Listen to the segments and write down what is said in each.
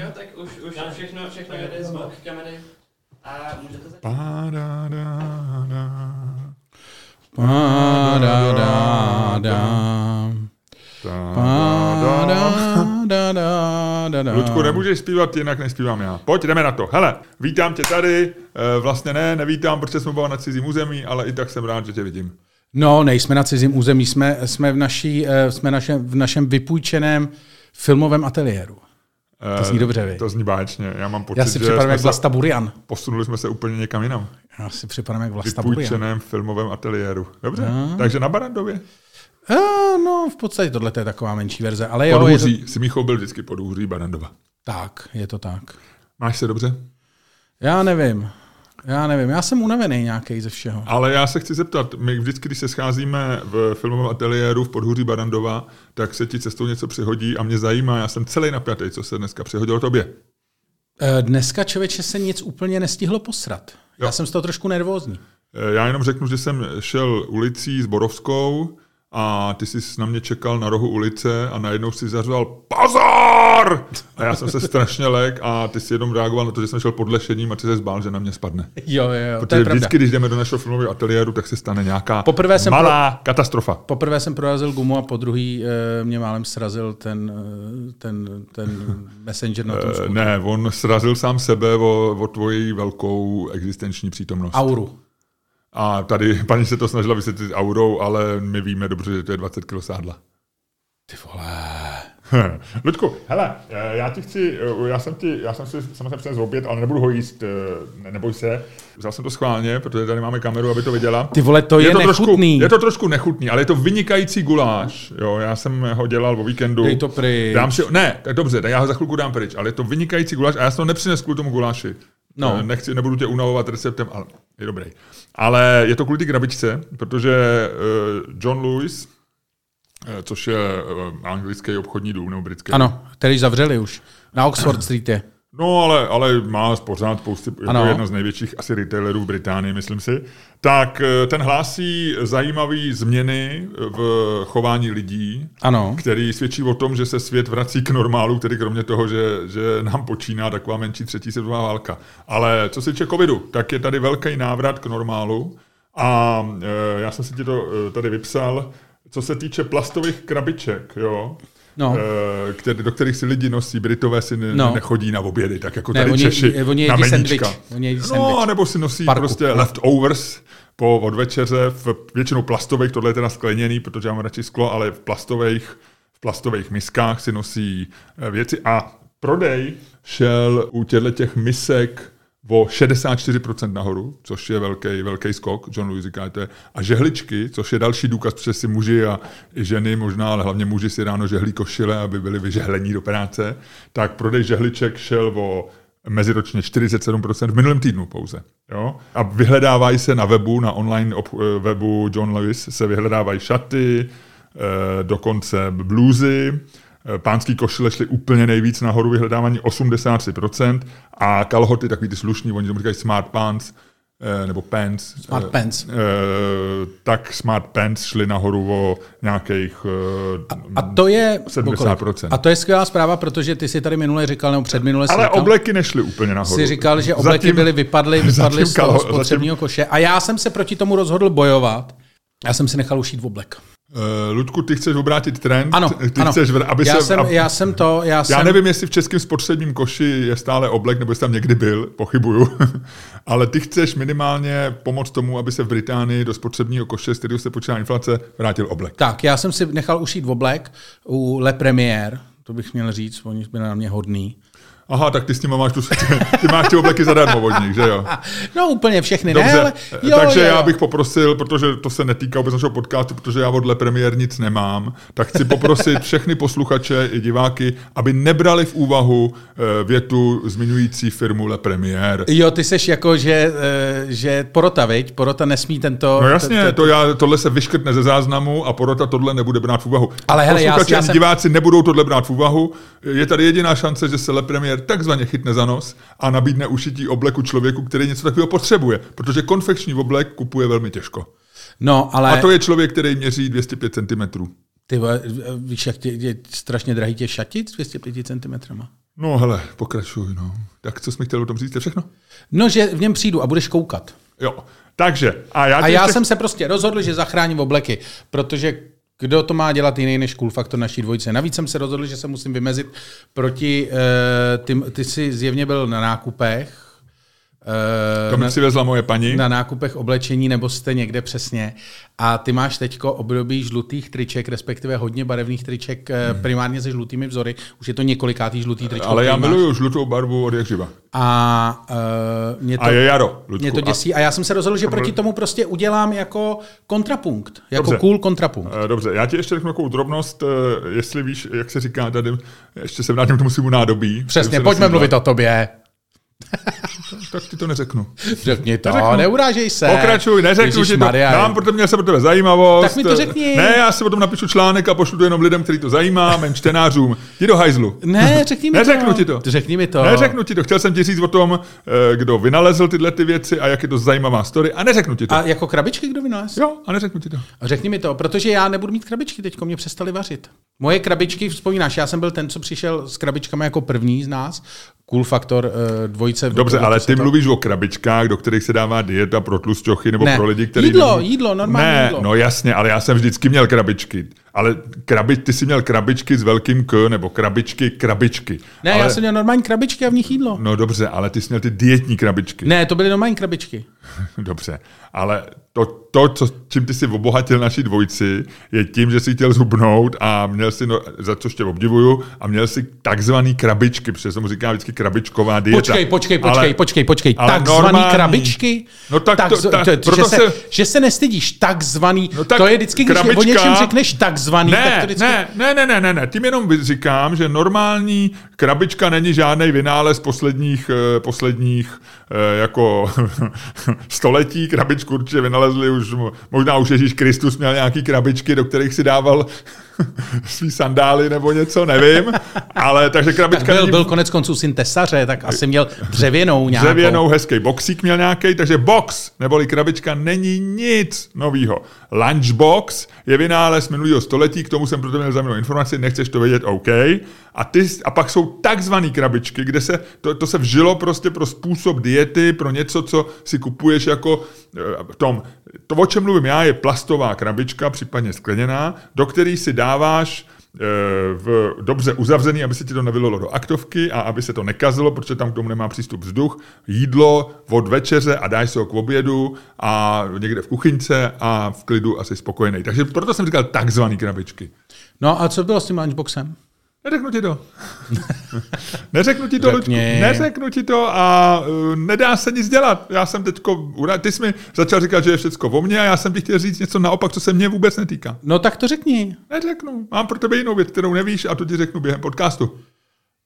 jo, tak už, už všechno, všechno jede zvuk kamery. A můžete začít. Ludku, nemůžeš zpívat jinak, než zpívám já. Pojď, jdeme na to. Hele, vítám tě tady. Eh, Vlastně ne, nevítám, protože jsme byla na cizím území, ale i tak jsem rád, že tě vidím. No, nejsme na cizím území, jsme, jsme, v, naší, eh, jsme našem, v našem vypůjčeném filmovém ateliéru. To zní Eh, dobře, vy. To zní báječně. Já mám pocit, Já si že připadám jak Vlasta Burian. posunuli jsme se úplně někam jinam. Já si připadám jak Vlasta Burian. Vypůjčeném filmovém ateliéru. Dobře, No. takže na Barandově. A, no, v podstatě tohle je taková menší verze, ale jo, je to. Simíchou byl vždycky podhůří Barandova. tak, je to tak. Máš se dobře? Já nevím, já nevím, já jsem unavený nějaký ze všeho. Ale já se chci zeptat, my vždycky, když se scházíme v filmovém ateliéru v podhůří Barandova, tak se ti cestou něco přihodí a mě zajímá, já jsem celý napjatý, co se dneska přihodilo tobě. Eh, Dneska člověče se nic úplně nestihlo posrat. Jo. Já jsem z toho trošku nervózní. Eh, Já jenom řeknu, že jsem šel ulicí s Borovskou a ty jsi na mě čekal na rohu ulice a najednou si zařval POZOR! A já jsem se strašně lek a ty si jenom reagoval na to, že jsem šel podlešením a ty se zbál, že na mě spadne. Jo, jo, jo, to Protože je pravda. vždycky, když jdeme do našeho filmového ateliéru, tak se stane nějaká Poprvé jsem malá katastrofa. Poprvé jsem prorazil gumu a po druhý e, mě málem srazil ten, e, ten, ten messenger na tom Eh, skutru. Ne, on srazil sám sebe o, o tvoji velkou existenční přítomnost. Auru. A tady paní se to snažila vysvětlit aurou, ale my víme dobře, že to je 20 kg sádla. Ty vole. Ludku, hele, eh, já ti chci, eh, já jsem ti, já jsem si samozřejmě přinesl oběd, ale nebudu ho jíst, eh, ne, neboj se. Vzal jsem to schválně, protože tady máme kameru, aby to viděla. Ty vole, to je, to trošku, nechutný. je to trošku nechutný, ale je to vynikající guláš. Jo, já jsem ho dělal o víkendu. Dej to pryč. Dám si, ne, tak dobře, tak já ho za chvilku dám pryč, ale je to vynikající guláš a já jsem to nepřines kvůli tomu guláši. No. Nechci, nebudu tě unavovat receptem, ale je dobrý. Ale je to kvůli té krabičce, protože uh, John Lewis, eh, což je uh, anglický obchodní dům nebo britský. Ano, který zavřeli už. Na Oxford Street je. No, ale, ale má pořád spousty, Ano. jedno z největších asi retailerů v Británii, myslím si. Tak eh, ten hlásí zajímavé změny v chování lidí, Ano. který svědčí o tom, že se svět vrací k normálu, tedy kromě toho, že, že nám počíná taková menší třetí světová válka. Ale co se týče covidu, tak je tady velký návrat k normálu a e, já jsem si ti to e, tady vypsal, co se týče plastových krabiček, jo, No. e, který, do kterých si lidi nosí, Britové si ne, No. nechodí na obědy, tak jako Ne, tady oni- Češi oni na meníčka. Oni jedí No, nebo si nosí Parku, prostě no. leftovers po od večeře, v většinou plastových, tohle je teda skleněný, protože já mám radši sklo, ale v plastových, v plastových miskách si nosí eh, věci a prodej šel u těchto těch misek o 64% nahoru, což je velký, velký skok, John Lewis říká, to je, a žehličky, což je další důkaz, protože si muži a ženy možná, ale hlavně muži si ráno žehlí košile, aby byli vyžehlení do práce, tak prodej žehliček šel o meziročně 47% v minulém týdnu pouze. Jo? A vyhledávají se na webu, na online eh, webu John Lewis, se vyhledávají šaty, eh, dokonce bluzy, eh, pánský košile šly úplně nejvíc nahoru vyhledávání 83% a kalhoty, takový ty slušný, oni tomu říkají smart pants, eh, nebo pants. Smart eh, pants. eh, tak smart pants šly nahoru o nějakých eh, A to je... 70%. A to je skvělá zpráva, protože ty si tady minule říkal, nebo předminule si ale říkal, obleky nešly úplně nahoru. si říkal, že obleky Zatím- byly vypadly, vypadly z zatím toho spotřebního koše. A já jsem se proti tomu rozhodl bojovat. Já jsem si nechal ušít v oblek. Uh, Ludku, ty chceš obrátit trend, Ano, ty ano. chceš, vr- aby já, se, jsem, ab, já jsem to, já, já jsem, nevím, jestli v českém spotřebním koši je stále oblek, nebo jestli tam někdy byl, pochybuju, ale ty chceš minimálně pomoct tomu, aby se v Británii do spotřebního koše, z kterého se počítá inflace, vrátil oblek. Tak, já jsem si nechal ušít v oblek u Le Premier, to bych měl říct, oni byli na mě hodný. Aha, tak ty s nimi máš tu, ty máš ty obleky zadarmo od nich, že jo? No úplně všechny Dobře, ne, ale jo, takže jo, jo. já bych poprosil, protože to se netýká vůbec našeho podcastu, protože já od Le Premier nic nemám, tak chci poprosit všechny posluchače i diváky, aby nebrali v úvahu eh, větu zmiňující firmu Le Premier. Jo, ty seš jako, že, eh, že porota, viď? Porota nesmí tento... No jasně, to já, tohle se vyškrtne ze záznamu a porota tohle nebude brát v úvahu. Ale hele, já- Posluchači já jsem- diváci nebudou tohle brát v úvahu. Je tady jediná šance, že se Le Premier takzvaně chytne za nos a nabídne ušití obleku člověku, který něco takového potřebuje, protože konfekční oblek kupuje velmi těžko. No, ale... A to je člověk, který měří 205 cm. Ty víš, jak tě, je strašně drahý tě šatit s 205 cm? No hele, pokračuj, no. Tak co jsi mi chtěl o tom říct, to je všechno? No, že v něm přijdu a budeš koukat. Jo, takže. A já, A já ještě- jsem se prostě rozhodl, že zachráním obleky, protože kdo to má dělat jiný než Cool Factor naší dvojice. Navíc jsem se rozhodl, že se musím vymezit proti, uh, ty, ty jsi zjevně byl na nákupech, To uh, mi přivezla moje paní. na nákupech oblečení, nebo jste někde přesně. A ty máš teďko období žlutých triček, respektive hodně barevných triček, hmm. primárně se žlutými vzory. Už je to několikátý žlutý tričko. ale já který máš. miluju žlutou barvu od jak živa. A, uh, mě to, A je jaro, Luďku. mě to děsí. A já jsem se rozhodl, že proti tomu prostě udělám jako kontrapunkt. Jako Dobře. cool kontrapunkt. Eh, Dobře, já ti ještě řeknu takovou drobnost, eh, jestli víš, jak se říká tady, ještě se vrátím k tomu svému nádobí. Přesně, pojďme mluvit o tobě. Tak ti to neřeknu. Řekni to, Neřeknu. neurážej se. Pokračuj, neřeknu ti to. Maria. Mám pro to, měl jsem pro tebe zajímavost. Tak mi to řekni. Ne, já si o tom napíšu článek a pošlu to jenom lidem, který to zajímá, mým čtenářům. Jdi do hajzlu. Ne, řekni mi Neřeknu to. ti to. Řekni mi to. Neřeknu ti to. Chtěl jsem ti říct o tom, eh, kdo vynalezl tyhle ty věci a jak je to zajímavá story a neřeknu ti to. A jako krabičky kdo vynalez? Jo, a neřeknu ti to. A Řekni mi to, protože já nebudu mít krabičky, teďko mě přestali vařit. Moje krabičky, vzpomínáš, já jsem byl ten, co přišel s krabičkami jako první z nás. Cool Factor uh, dvojce. Dobře, ale ty mluvíš o krabičkách, do kterých se dává dieta pro tlusťochy nebo Ne. pro lidi, kteří... Jídlo, jídlo, normální ne, jídlo. no jasně, ale já jsem vždycky měl krabičky. Ale krabi, ty jsi měl krabičky s velkým K, nebo krabičky, krabičky. Ne, ale, já jsem měl normální krabičky a v nich jídlo. No dobře, ale ty jsi měl ty dietní krabičky. Ne, to byly normální krabičky. Dobře, ale to, to co, čím ty si obohatil naší dvojici, je tím, že jsi chtěl zhubnout a měl si, no, za což tě obdivuju, a měl si takzvaný krabičky, protože se mu říká vždycky krabičková dieta. Počkej, počkej, počkej, Ale- počkej, počkej. ale Takzvaný normální. krabičky? No tak to- tak že, proto se, se- že se nestydíš, takzvaný. No tak to je vždycky, když krabička- o něčem řekneš takzvaný, tak to Ne, vždycky... ne, ne, ne, ne, ne, ne, tím jenom říkám, že normální krabička není žádný vynález posledních, eh, posledních eh, jako století. Krabičku určitě vynalezli už, mo- možná už Ježíš Kristus měl nějaký krabičky, do kterých si dával svý sandály nebo něco, nevím. Ale takže Tak krabička byl, není byl konec konců syn tesaře, tak asi měl dřevěnou nějakou. dřevěnou hezký boxík měl nějaký, takže box neboli krabička není nic novýho. Lunchbox je vynález minulého století, k tomu jsem proto měl zajímavou informaci, nechceš to vědět, OK. A, ty, a pak jsou takzvané krabičky, kde se, to, to se vžilo prostě pro způsob diety, pro něco, co si kupuješ jako eh, v tom. To, o čem mluvím já, je plastová krabička, případně skleněná, do který si dáváš eh, v dobře uzavřený, aby se ti to nevylilo do aktovky a aby se to nekazilo, protože tam k tomu nemá přístup vzduch, jídlo od večeře a dáš si ho k obědu a někde v kuchyňce a v klidu asi spokojený. Takže proto jsem říkal takzvaný krabičky. No a co bylo s tím lunchboxem? Neřeknu ti to. Neřeknu ti to, Luďku. Neřeknu ti to a uh, nedá se nic dělat. Já jsem teďko, ty jsi mi začal říkat, že je všecko o mně a já jsem ti chtěl říct něco naopak, co se mě vůbec netýká. No tak to řekni. Neřeknu. Mám pro tebe jinou věc, kterou nevíš a to ti řeknu během podcastu.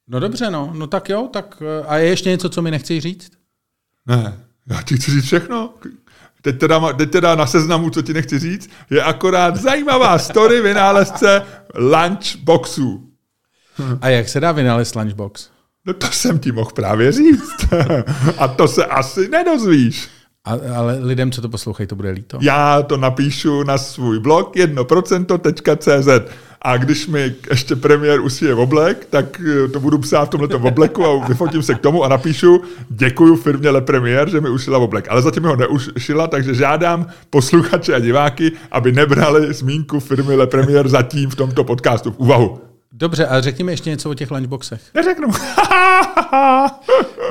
No dobře, no. No tak jo, tak eh, a je ještě něco, co mi nechci říct? Ne, já ti chci říct všechno. Teď teda, teď teda na seznamu, co ti nechci říct, je akorát zajímavá story vynálezce lunchboxů. A jak se dá vynalézt lunchbox? No to jsem ti mohl právě říct. A to se asi nedozvíš. A, ale lidem, co to poslouchají, to bude líto. Já to napíšu na svůj blog 1%.cz a když mi ještě premiér usíje v oblek, tak eh, to budu psát v tomhle obleku a vyfotím se k tomu a napíšu děkuju firmě Le Premier, že mi ušila oblek. Ale zatím ho neušila, takže žádám posluchače a diváky, aby nebrali zmínku firmy Le Premier zatím v tomto podcastu v úvahu. Dobře, a řekni mi ještě něco o těch lunchboxech. Neřeknu.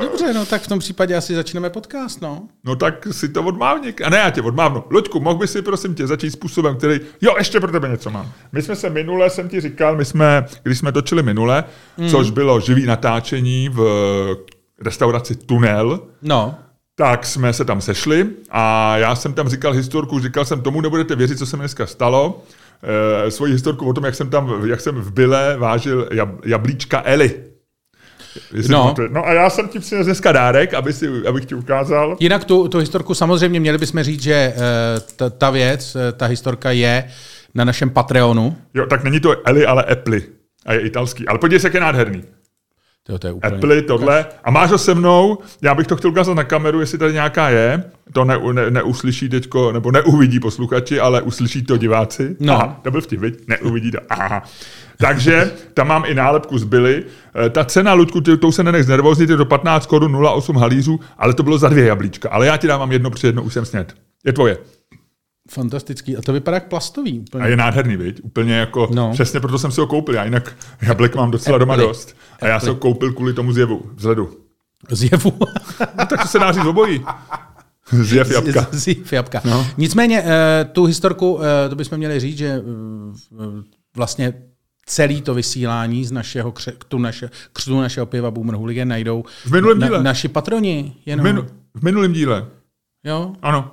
Dobře, no tak v tom případě asi začneme podcast, no. No tak si to odmávni. A ne, já tě odmávnu. Luďku, mohl by si prosím tě začít způsobem, který... Jo, ještě pro tebe něco mám. My jsme se minule, jsem ti říkal, my jsme, když jsme točili minule, mm. což bylo živý natáčení v restauraci Tunel, No, tak jsme se tam sešli a já jsem tam říkal historku, říkal jsem, tomu nebudete věřit, co se mi dneska stalo. E, svoji historku o tom, jak jsem tam, jak jsem v Byle vážil jab, jablíčka Eli. Jestli No. no a já jsem ti přinesl dneska dárek, aby si, abych ti ukázal. Jinak tu, tu historku samozřejmě měli bychom říct, že eh, ta, ta věc, eh, ta historka je na našem Patreonu. Jo, tak není to Eli, ale Apple. A je italský. Ale podívej se, jak je nádherný. To, to je úplně... Apple, tohle. A máš ho se mnou, já bych to chtěl ukázat na kameru, jestli tady nějaká je. To ne, ne, neuslyší teďko, nebo neuvidí posluchači, ale uslyší to diváci. No. Aha, to byl vtip, viď? Neuvidí to. Aha. Takže tam mám i nálepku z Billy. Eh, Ta cena, Ludku, ty, tou se nenech znervoznit, je do 15 korun 0,8 halířů, ale to bylo za dvě jablíčka. Ale já ti dávám jedno, protože jedno už jsem sněd. Je tvoje. Fantastický. A to vypadá jak plastový. A Úplně. je nádherný, viď? Úplně jako, No. přesně proto jsem si ho koupil. Já jinak jablek mám docela doma dost. A já jsem ho koupil kvůli tomu zjevu, vzhledu. Zjevu. No, tak to se dá říct obojí. Zjev jabka. Zjev jabka. No. Nicméně, eh, tu historku, eh, to bychom měli říct, že eh, vlastně celý to vysílání z našeho křtu, naše, křtu našeho piva Boomer Hooligan najdou V minulém díle. naši patroni. V, Jenom. minu, v minulém díle. Jo? Ano.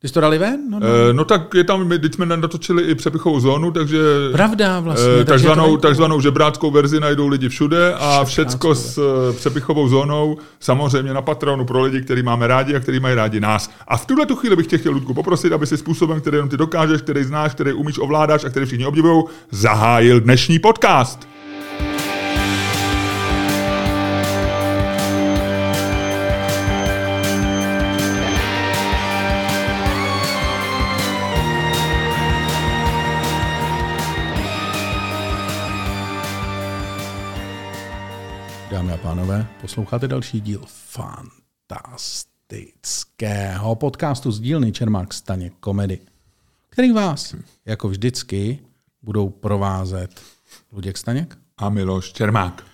Ty jsi to dali ven? No, no. E, no tak je tam, my, teď jsme natočili i přepichovou zónu, takže Pravda vlastně. e, takže takzvanou, takzvanou žebráckou verzi najdou lidi všude a všecko s e, přepichovou zónou samozřejmě na Patronu pro lidi, který máme rádi a který mají rádi nás. A v tuhle tu chvíli bych tě chtěl, Ludku, poprosit, aby si způsobem, který jenom ty dokážeš, který znáš, který umíš, ovládáš a který všichni obdivují, zahájil dnešní podcast. Posloucháte další díl fantastického podcastu z dílny Čermák Staněk Komedy, který vás, jako vždycky, budou provázet Luděk Staněk. A Miloš Čermák.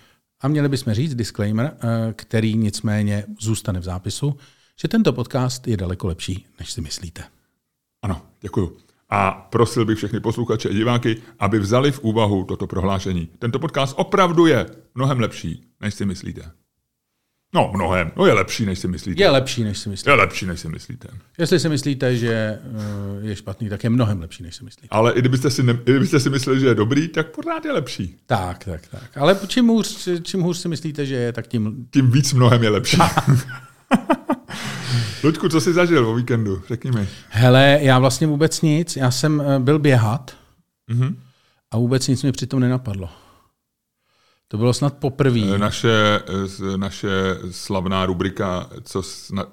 A měli bychom říct disclaimer, eh, který nicméně zůstane v zápisu, že tento podcast je daleko lepší, než si myslíte. Ano, děkuju. A prosil bych všechny posluchače a diváky, aby vzali v úvahu toto prohlášení. Tento podcast opravdu je mnohem lepší, než si myslíte. No, mnohem. No je lepší, než si myslíte. Je lepší, než si myslíte. je lepší, než si myslíte. Jestli si myslíte, že eh, je špatný, tak je mnohem lepší, než si myslíte. Ale i kdybyste si, ne, i kdybyste si mysleli, že je dobrý, tak pořád je lepší. Tak, tak, tak. Ale čím hůř, čím hůř si myslíte, že je, tak tím Tím víc mnohem je lepší. Luďku, co jsi zažil o víkendu? Řekni mi. Hele, já vlastně vůbec nic. Já jsem eh, byl běhat Mhm. a vůbec nic mi přitom nenapadlo. To bylo snad poprvé. Naše, eh, naše slavná rubrika, co,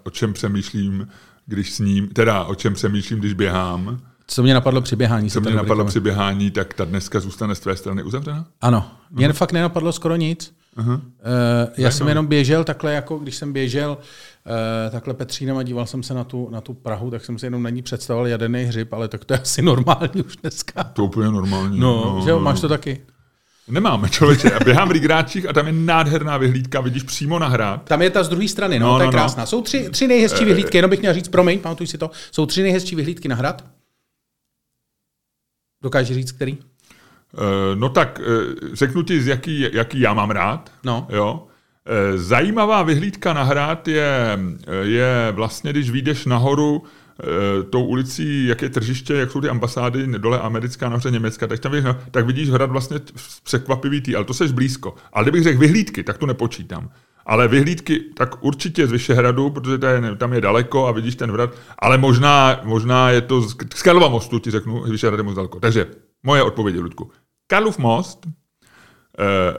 o čem přemýšlím, když s ním, teda o čem přemýšlím, když běhám, Co mě napadlo při běhání? co mě tady napadlo při běhání, tak ta dneska zůstane z tvé strany uzavřena? Ano, mě uh-huh. fakt nenapadlo skoro nic. Aha. Uh, já jsem jenom běžel takhle, jako když jsem běžel uh, takhle Petřínem a díval jsem se na tu, na tu Prahu, tak jsem si jenom na ní představoval jaderný hřib, ale tak to je asi normální už dneska. To je úplně normální. No, že jo, máš to taky? Nemáme, člověče. Já běhám v Rigráčích a tam je nádherná vyhlídka, vidíš přímo na hrad. Tam je ta z druhé strany, no, No, no to je no, no. krásná. Jsou tři, tři nejhezčí vyhlídky, jenom bych měl říct, promiň, pamatuj si to. Jsou tři nejhezčí vyhlídky na hrad. Dokážeš říct, který? Eh, No tak eh, řeknu ti, z jaký, jaký já mám rád. No. Jo. Eh, Zajímavá vyhlídka na hrad je, je vlastně, když vyjdeš nahoru eh, tou ulicí, jak je tržiště, jak jsou ty ambasády, dole americká, nahoře německá, tak, tam vidíš, tak vidíš hrad vlastně překvapivý tý, ale to seš blízko. Ale kdybych řekl vyhlídky, tak to nepočítám. Ale vyhlídky, tak určitě z Vyšehradu, protože to je, tam je daleko a vidíš ten hrad, ale možná, možná je to z, z Karlova mostu, ti řeknu, Vyšehrad je moc daleko. Takže moje odpovědi, Ludku. Karlov most, uh,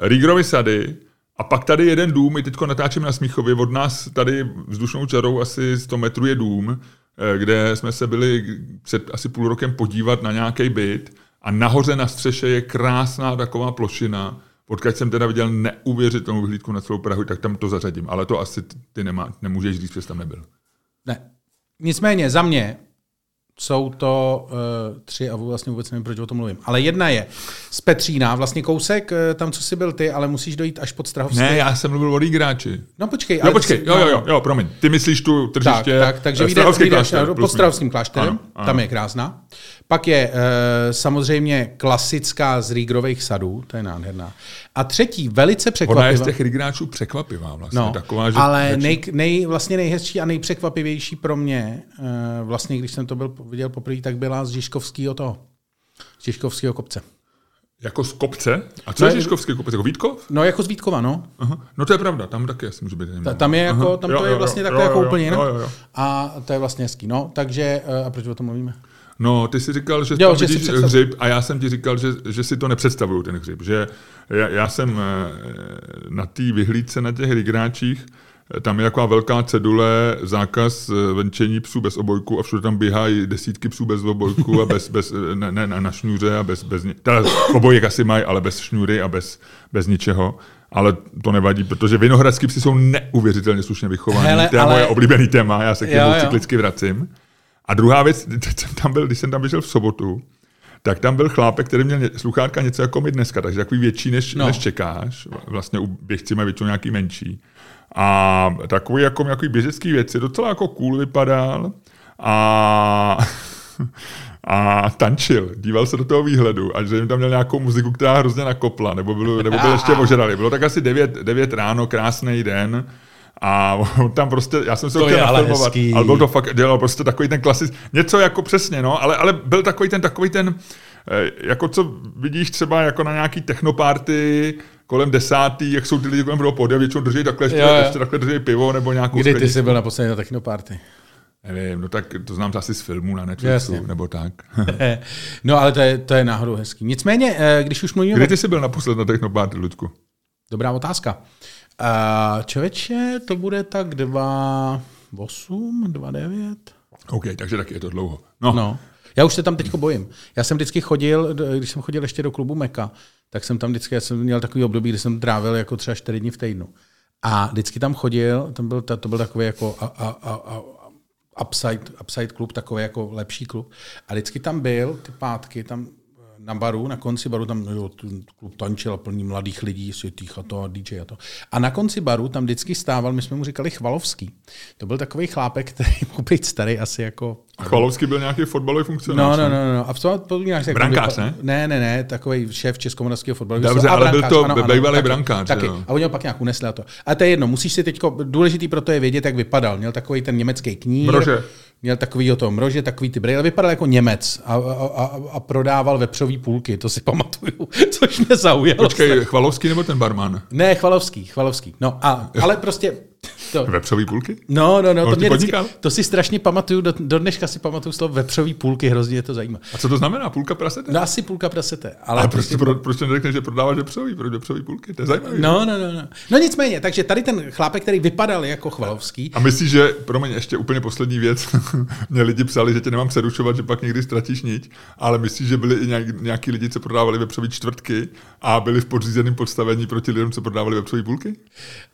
Rígrovy sady a pak tady jeden dům, my teď natáčíme na Smíchově, od nás tady vzdušnou čarou asi 100 metrů je dům, eh, kde jsme se byli před asi půl rokem podívat na nějaký byt a nahoře na střeše je krásná taková plošina, odkud jsem teda viděl neuvěřitelnou vyhlídku na celou Prahu, tak tam to zařadím, ale to asi ty nemá, nemůžeš říct, že tam nebyl. Ne. Nicméně za mě jsou to uh, tři a vlastně vůbec nevím, proč o tom mluvím. Ale jedna je z Petřína, vlastně kousek, uh, tam, co jsi byl ty, ale musíš dojít až pod Strahovský. Ne, já jsem mluvil o Rígráči. No počkej. Jo, počkej, ty jo, jsi- jo, jo, jo, promiň. Ty myslíš tu Tak, tržiště tak, takže eh, vyjde, Strahovský vyjdeš klášter, pod. Strahovským klášterem, Ano, ano. tam je krásná. Pak je e, samozřejmě klasická z Rígrových sadů, to je nádherná. A třetí, velice Ona je překvapivá. z těch Rigráčů překvapivá vlastně. No, taková, že ale nej, nej, vlastně nejhezčí a nejpřekvapivější pro mě, e, vlastně když jsem to byl viděl poprvé, tak byla z Žižkovského toho. Z Žižkovského kopce. Jako z kopce? A co No, je je- Žižkovský kopec? Jako Vítkov? No jako z Vítkova, no. Aha. No to je pravda, tam taky asi může být. Ta, tam je jako, tam to je vlastně takhle jako úplně jinak. Jo, jo, jo. A to je vlastně hezký. No, takže, e, a proč o tom mluvíme? No, ty jsi říkal, že Jo, že vidíš představ- hřib a já jsem ti říkal, že, že si to nepředstavuju, ten hřib. Že já, já jsem eh, na té vyhlídce na těch rigráčích tam je taková velká cedule, zákaz eh, venčení psů bez obojku a všude tam běhají desítky psů bez obojku a bez, bez ne, ne, na šňůře a bez, bez teda obojek asi mají, ale bez šňůry a bez, bez ničeho. Ale to nevadí, protože vinohradský psi jsou neuvěřitelně slušně vychovaní. Hele, to je ale- moje oblíbený téma, já se k němu cyklicky vracím. A druhá věc, teď jsem tam byl, když jsem tam vyšel v sobotu, tak tam byl chlápek, který měl sluchátka něco jako my dneska, takže takový větší, než, no. než čekáš. Vlastně u běžci mají většinou nějaký menší. A takový jako nějaký běžecký věci, docela jako cool vypadal. A, a tančil, díval se do toho výhledu a že jim tam měl nějakou muziku, která hrozně nakopla, nebo byl, nebo byl ještě ožralý. Bylo tak asi 9, 9 ráno, krásný den. A on tam prostě, já jsem se To chtěl ale nafilmovat, hezký. ale byl to fakt, dělal prostě takový ten klasis, něco jako přesně, no, ale, ale byl takový ten, takový ten, eh, jako co vidíš třeba jako na nějaký technoparty kolem desátý, jak jsou ty lidi kolem toho podia, většinou drží takhle, ještě, Jo, jo. ještě takhle drží pivo nebo nějakou Kdy ty skleničku. jsi byl naposledy na technoparty? Nevím, no tak to znám to asi z filmů na Netflixu, Jasně. nebo tak. no ale to je, to je náhodou hezký. Nicméně, eh, když už mluvíme Kdy ty jsi byl naposled na technoparty, Ludku? Dobrá otázka. Uh, čověče, to bude tak 2,8, 2,9? OK, takže taky je to dlouho. No, no. Já už se tam teďko bojím. Já jsem vždycky chodil, když jsem chodil ještě do klubu Meka, tak jsem tam vždycky, já jsem měl takový období, kdy jsem trávil jako třeba 4 dny v týdnu. A vždycky tam chodil, tam byl, to byl takový jako a, a, a, a, upside, upside klub, takový jako lepší klub. A vždycky tam byl, ty pátky, tam na baru, na konci baru tam jo, klub tančil a plný mladých lidí, světých a to a DJ a to. A na konci baru tam vždycky stával, my jsme mu říkali Chvalovský. To byl takový chlápek, který mohl být starý asi jako A Chvalovský byl nějaký fotbalový funkcionář. No, no, ne? no, no. A v tom vzpomínáš, jak Brankář, ne? Ne, ne, ne, takový šéf českomoravského fotbalu. Dobře, ale byl brankář, to bývalý taky, brankář, Taky. jo. A oni ho pak nějak unesli a to. A to je jedno, musíš si teď, důležitý pro to je vědět, jak vypadal. Měl takový ten německý knír. Měl takový o tom mrože, takový ty brýle, vypadal jako Němec a, a, a, a prodával vepřový půlky, to si pamatuju, což mě zaujalo. Počkej, Chvalovský nebo ten barman? Ne, Chvalovský, Chvalovský. No, a, ale prostě to, Vepřový půlky? No, no, no, to, mě vždycky, to si strašně pamatuju, do, do dneška si pamatuju slovo vepřový půlky, hrozně je to zajímá. A co to znamená? Půlka prasete? No asi půlka prasete. Ale Ale prostě, prostě, pro, proč neřekneš, že prodáváš vepřový? Proč vepřový půlky? To je zajímavé. no, no, no, no. No nicméně, takže tady ten chlápek, který vypadal jako Chvalovský, A myslíš, že, promiň, ještě úplně poslední věc, mě lidi psali, že tě nemám přerušovat, že pak někdy ztratíš niť, ale myslíš, že byli i nějak, nějaký lidi, co prodávali vepřový čtvrtky a byli v podřízeném podstavení proti lidem, co prodávali vepřový půlky?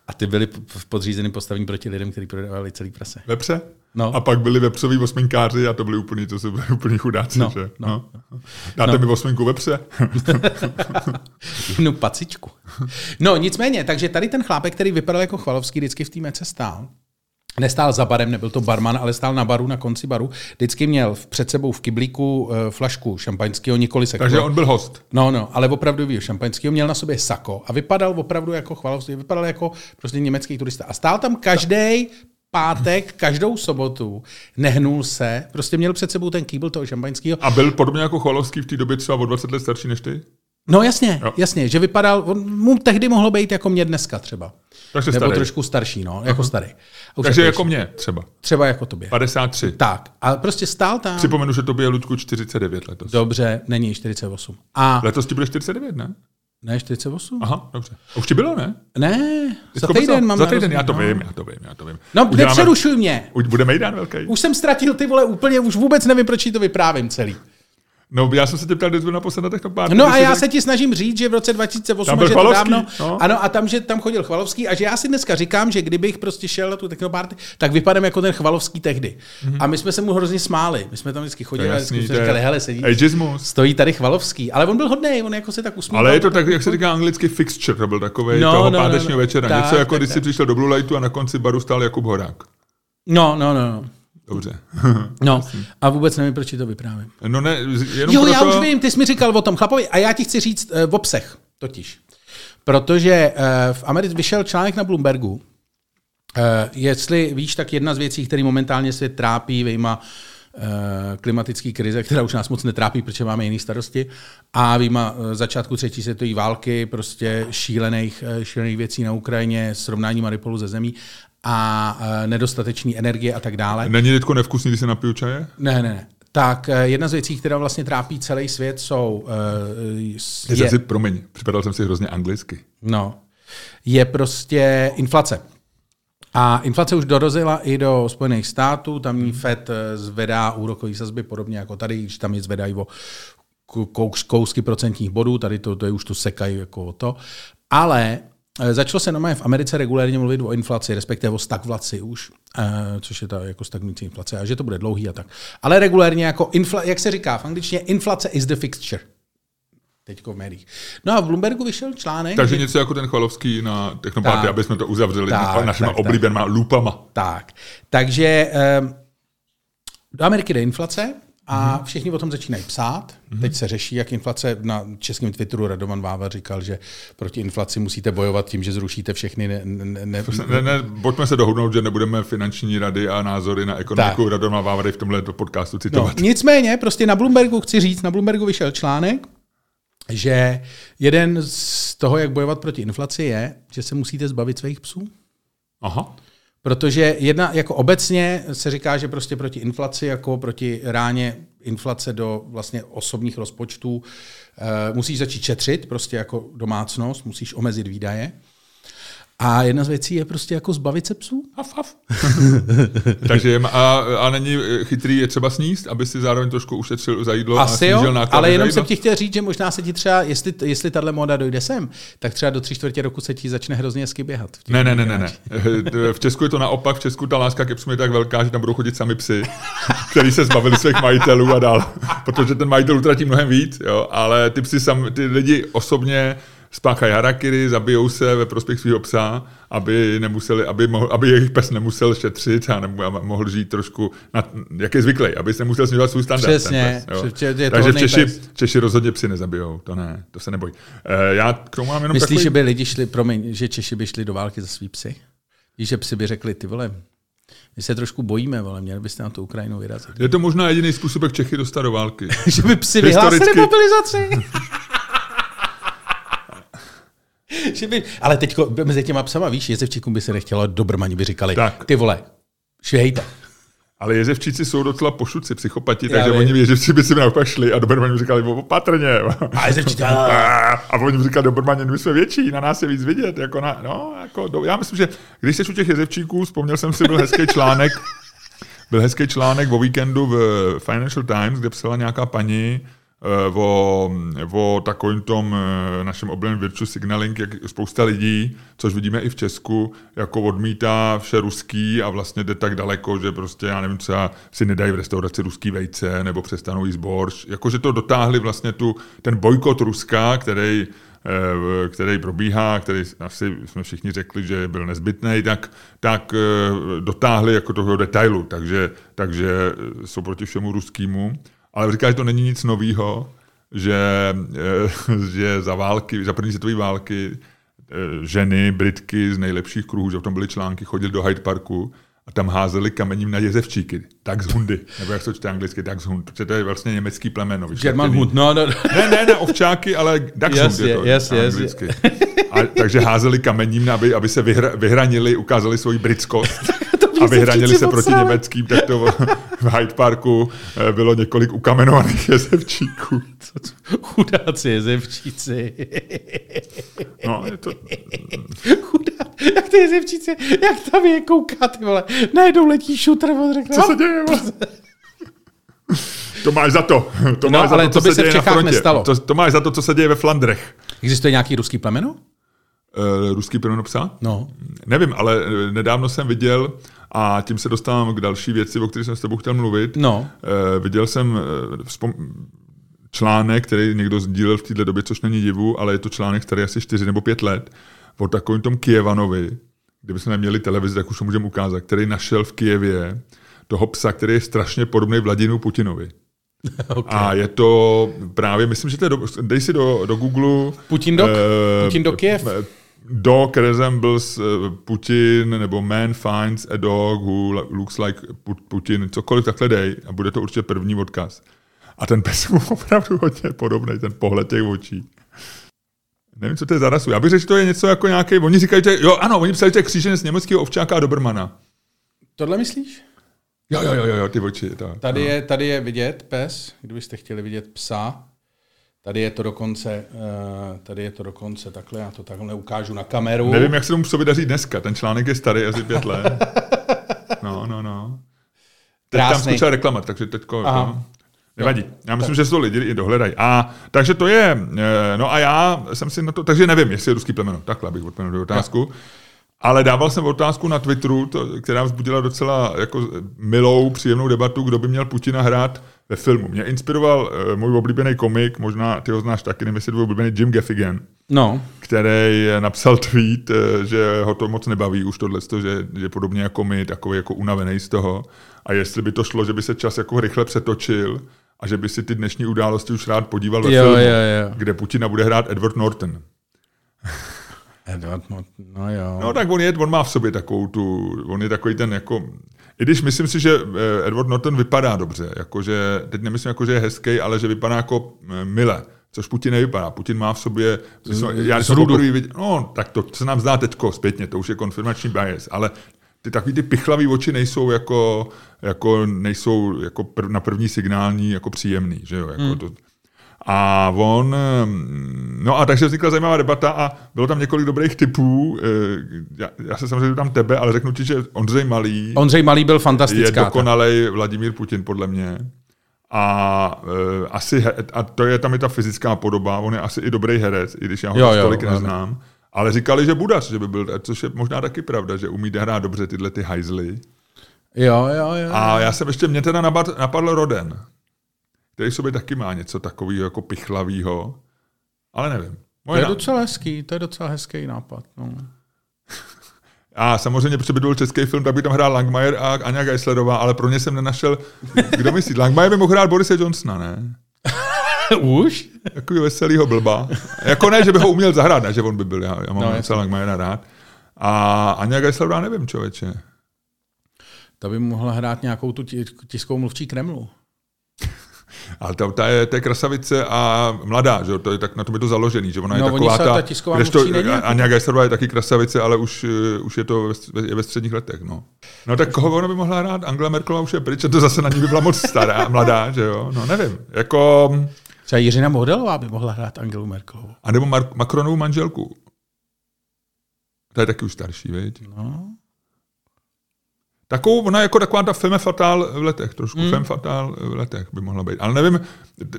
A ty byli v podřízeném postavení proti lidem, kteří prodávali celý prase. Vepře? No. A pak byli vepřoví osminkáři a to byli úplný, to jsou byli úplný chudáci, No, že? no. Dáte No. mi osminku vepře? Jednu pacičku. No nicméně, takže tady ten chlápek, který vypadal jako Chvalovský, vždycky v té mece stál. Nestál za barem, nebyl to barman, ale stál na baru, na konci baru. Vždycky měl před sebou v kyblíku eh, flašku šampaňského, nikoli se Takže on byl host. No, no, ale opravdu šampaňského měl na sobě sako a vypadal opravdu jako chvalovský, vypadal jako prostě německý turista. A stál tam každý pátek, každou sobotu, nehnul se, prostě měl před sebou ten kýbl toho šampaňského. A byl podobně jako Cholovský v té době třeba o 20 let starší než ty? No jasně, Jo. jasně, že vypadal, on mu tehdy mohlo být jako mě dneska třeba. Takže Nebo starý. trošku starší, no, jako starý. A už Takže jako mě třeba. Třeba jako tobě. 53. Tak, a prostě stál tam. Připomenu, že tobě je Ludku 49 letos. Dobře, není 48. A Letos ti bude 49, ne? ne 48? Aha, dobře. A už ti bylo, ne? Ne, za týden mám Za týden, já to no. vím, já to vím, já to vím. No, Uděláme- nepřerušuj mě. Už bude Mejdán velký. Už jsem ztratil ty vole úplně, už vůbec nevím, proč to vyprávím celý. No, já jsem se tě ptal, kdy byl naposled na technopárty. No a já řekl- se ti snažím říct, že v roce 2008, Tam byl že to dávno, no. ano, a tam, že tam chodil Chvalovský a že já si dneska říkám, že kdybych prostě šel na tu technoparty, tak vypadám jako ten Chvalovský tehdy. A my jsme se mu hrozně smáli. My jsme tam vždycky To chodili a vždycky jasný, jsme to je říkali, hele, sedí, ageismus. stojí tady Chvalovský. Ale on byl hodný, on jako se tak usmíval. Ale je to tak, jak se říká anglicky fixture, to byl takový No, toho no, no, no, pátečního no. večera. Tak, Něco jako tak, když tak. jsi přišel do Blue Lightu a na konci baru stál Jakub Horák. No, no, no, no. Dobře. No, a vůbec nevím, proč ti to vyprávím. No ne, jenom Jo, proto... já už vím, ty jsi mi říkal o tom chlapovi a já ti chci říct uh, v obsah, totiž. Protože uh, v Americe vyšel článek na Bloombergu, uh, jestli víš, tak jedna z věcí, které momentálně svět trápí, vyjma uh, klimatické krize, která už nás moc netrápí, protože máme jiné starosti, a uh, začátku třetí světové války, prostě šílených, uh, šílených věcí na Ukrajině, srovnání Maripolu ze zemí a uh, nedostatečné energie a tak dále. Není teďko nevkusný, když se napiju čaje? Ne, ne, ne. Tak eh, jedna z věcí, která vlastně trápí celý svět, jsou uh, Je... Si, promiň, připadal jsem si hrozně anglicky. no, je prostě inflace. A inflace už dorazila i do Spojených států, tamní Fed zvedá úrokové sazby podobně jako tady, když tam je zvedají o kous- kousky procentních bodů, tady to, to je už tu sekají jako to. Ale začalo se normálně v Americe regulérně mluvit o inflaci, respektive o stagflaci už, eh, což je ta jako stagnující inflace, a že to bude dlouhý a tak. Ale regulérně jako, infla, jak se říká v angličtině, inflace is the fixture. Teďko v médiích. No a v Bloombergu vyšel článek. Takže že- něco jako ten Chvalovský na Technopárty, Tak. aby jsme to uzavřeli Tak, tak, našima tak, tak. oblíbenýma lupama. Tak, takže um, do Ameriky jde inflace a všichni o tom začínají psát. Teď se řeší, jak inflace na českém Twitteru Radovan Váva říkal, že proti inflaci musíte bojovat tím, že zrušíte všechny ne, ne, ne, Ne, ne, pojďme se dohodnout, že nebudeme finanční rady a názory na ekonomiku Tak. Radoma Vávary v tomhle podcastu No, citovat. nicméně, prostě na Bloombergu chci říct, na Bloombergu vyšel článek, že jeden z toho, jak bojovat proti inflaci, je, že se musíte zbavit svých psů. Aha. Protože jedna, jako obecně se říká, že prostě proti inflaci, jako proti ráně inflace do vlastně osobních rozpočtů, uh, musíš začít šetřit, prostě jako domácnost, musíš omezit výdaje. A jedna z věcí je prostě jako zbavit se psů. Haf, haf. Takže a, a není chytrý je třeba sníst, aby si zároveň trošku ušetřil za jídlo a Asi snížil jo, náklady ale jenom jídlo? jsem ti chtěl říct, že možná se ti třeba, jestli, jestli tahle moda dojde sem, tak třeba do tři čtvrtě roku se ti začne hrozně hezky běhat. Ne, ne, ne, ne, ne. V Česku je to naopak, v Česku ta láska ke psům je tak velká, že tam budou chodit sami psy, který se zbavili svých majitelů a dál. Protože ten majitel utratí mnohem víc, jo, ale ty psy sam, ty lidi osobně spáchají harakiri, zabijou se ve prospěch svého psa, aby, nemuseli, aby, mohl, aby jejich pes nemusel šetřit a nebo, mohl žít trošku, na, jak je zvyklý, aby se nemusel snižovat svůj standard. Přesně, ten pes, že je Takže Češi, pes. Češi rozhodně psy nezabijou, to ne, to se neboj. Eh, Já k tomu mám jenom Myslíš, takový... že by lidi šli, promiň, že Češi by šli do války za svý psy? Víš, že psy by řekli, ty vole, my se trošku bojíme, vole, měli byste na tu Ukrajinu vyrazit. Je to možná jediný způsob, jak Čechy dostat do války. že by psi vyhlásili mobilizaci. že by, ale teď mezi těma psama, víš, jezevčíkům by se nechtělo, dobrmani by říkali, Tak. ty vole, švihejte. Ale jezevčíci jsou docela pošuci, psychopati, Já takže vím. oni jezevci by si naopak šli a Dobermani mi říkali, opatrně. A jezevčíci, A oni mi říkali, Dobermani, my jsme větší, na nás je víc vidět. Jako na, no, jako, do, já myslím, že když jsi u těch jezevčíků, vzpomněl jsem si, byl hezký článek, byl hezký článek o víkendu v Financial Times, kde psala nějaká paní o, o takovým tom eh, našem oblíbeném virtue signaling, jak spousta lidí, což vidíme i v Česku, jako odmítá vše ruský a vlastně jde tak daleko, že prostě, já nevím, třeba si nedají v restauraci ruský vejce nebo přestanou jíst borš. Jakože to dotáhli vlastně tu, ten bojkot Ruska, který eh, který probíhá, který asi jsme všichni řekli, že byl nezbytný, tak, tak eh, dotáhli jako toho detailu, takže, takže eh, jsou proti všemu ruskému. Ale říká, že to není nic novýho, že, eh, že za války, za první světové války eh, ženy, Britky z nejlepších kruhů, že v tom byly články, chodili do Hyde Parku a tam házeli kamením na jezevčíky, tak z hundy, nebo jak se to čte anglicky, tak z hund, protože to je vlastně německý plemeno. German. Hund, no, no. Ne, ne, ne, ovčáky, ale Dachshund Jasně, je to jasně. anglicky. A, takže házeli kamením, aby, aby se vyhra, vyhranili, ukázali svoji britskost a vyhranili se proti německým, tak to v Hyde Parku eh, bylo několik ukamenovaných jezevčíků. Chudáci jezevčíci. No, je to, Chudá, jak ty jezevčíci, jak tam je kouká, ty vole. Najednou letí šutr, on řekne, co se děje? vole? To máš za to. To No, máš za ale to, to co by se v děje na Čechách nestalo. To, to máš za to, co se děje ve Flandrech. Existuje nějaký ruský plemeno? Uh, ruský plemeno psa? No. Nevím, ale eh, nedávno jsem viděl, a tím se dostávám k další věci, o které jsem s tebou chtěl mluvit. No. Uh, viděl jsem uh, vzpom- článek, který někdo sdílel v této době, což není divu, ale je to článek starý asi 4 nebo 5 let, o takovém tom Kijevanovi, kdybychom neměli televizi, tak už to můžeme ukázat, který našel v Kijevě toho psa, který je strašně podobný Vladimíru Putinovi. Okay. A je to právě, myslím, že to je, do, dej si do, do Google. Putin dog? eh, Putin dog Kiev? Dog resembles eh, Putin, nebo man finds a dog who lo- looks like Pu- Putin, cokoliv takhle dej a bude to určitě první odkaz. A ten pes mu opravdu hodně podobný, ten pohled těch očí. Nevím, co to je za rasu. Já bych řekl, že to je něco jako nějaký. Oni říkají, že jo, ano, oni psali, že to je kříženec německého ovčáka a Dobermana. Tohle myslíš? Jo, jo, jo, jo, ty oči. Tak. Tady, je, tady je vidět pes, kdybyste chtěli vidět psa, Tady je to dokonce, uh, tady je to dokonce takhle, já to takhle ukážu na kameru. Nevím, jak se tomu psovi daří dneska. Ten článek je starý, asi pět let. No, no, no. Teď tam Krásný. skočila reklama, takže teďko... Aha. No, nevadí. Já myslím, že se to lidi i dohledají. A takže to je, eh, no a já jsem si na to, takže nevím, jestli je ruský plemeno, takhle bych odpověděl otázku. Ale dával jsem otázku na Twitteru, to, která vzbudila docela jako milou, příjemnou debatu, kdo by měl Putina hrát ve filmu. Mě inspiroval uh, můj oblíbený komik, možná ty ho znáš taky, nevím, jestli tvůj oblíbený Jim Gaffigan, No, který napsal tweet, eh, že ho to moc nebaví už tohle, že je podobně jako my, takový jako unavený z toho. A jestli by to šlo, že by se čas jako rychle přetočil a že by si ty dnešní události už rád podíval ve Jo, filmu, jo, jo. kde Putina bude hrát Edward Norton. Edward, no, no jo. No tak on, je, on má v sobě takovou tu, on je takový ten jako, i když myslím si, že eh, Edward Norton vypadá dobře, jakože, teď nemyslím jako, že je hezký, ale že vypadá jako eh, mile, což Putin nevypadá. Putin má v sobě, já když jsem poprvé viděl, no tak to se nám zdá teďko zpětně, to už je konfirmační bias, ale ty takový ty pichlavý oči nejsou jako, jako nejsou jako prv, na první signální jako příjemný, že jo, jako hmm. to, a on, mm, no a takže vznikla zajímavá debata a bylo tam několik dobrých typů. eh, Já, já se samozřejmě tam tebe, ale řeknu ti, že Ondřej Malý Ondřej Malý byl je fantastická. dokonalej Vladimír Putin, podle mě. A, uh, asi, a to je tam i ta fyzická podoba, on je asi i dobrý herec, i když já ho Jo, jo, tolik jo. neznám. Ale říkali, že Budař, že by byl, což je možná taky pravda, že umí hrát dobře tyhle ty hajzly. Jo, jo, jo. A já jsem ještě, mě teda napadl, napadl Roden, který sobě taky má něco takového jako pichlavého, ale nevím. to Moje je na- docela hezký, to je docela hezký nápad. No. A samozřejmě, protože by byl český film, tak by tam hrál Langmajer a Anja Geislerová, ale pro ně jsem nenašel, kdo myslí. Langmajer by mohl hrát Borise Johnsona, ne? Už? Takový veselýho blba. Jako ne, že by ho uměl zahrát, ne, že on by byl, já, já mám No, jasně. Langmajera rád. A Anja Geislerová nevím, člověče. To by mohla hrát nějakou tu ti- tiskovou mluvčí Kremlu. Ale ta, ta, je, ta je krasavice a mladá, že to je tak na tom je to založený, že ona je No, oni taková ta, ta tisková kdežto mluvčí není jako- Anja Geislerová je taky krasavice, ale už, eh, už je to ve, je ve středních letech, no. No tak koho ona by mohla hrát? Angela Merkelová už je pryč, a to zase na ní by byla moc stará, mladá, že jo, no nevím. Jako, Třeba Jiřina Modelová by mohla hrát Angelu Merkelovou. a nebo Mar- Macronovu manželku. Ta je taky už starší, viď? No. Takovou, ona jako taková ta femme fatale v letech, trošku mm. femme fatale v letech by mohla být. Ale nevím,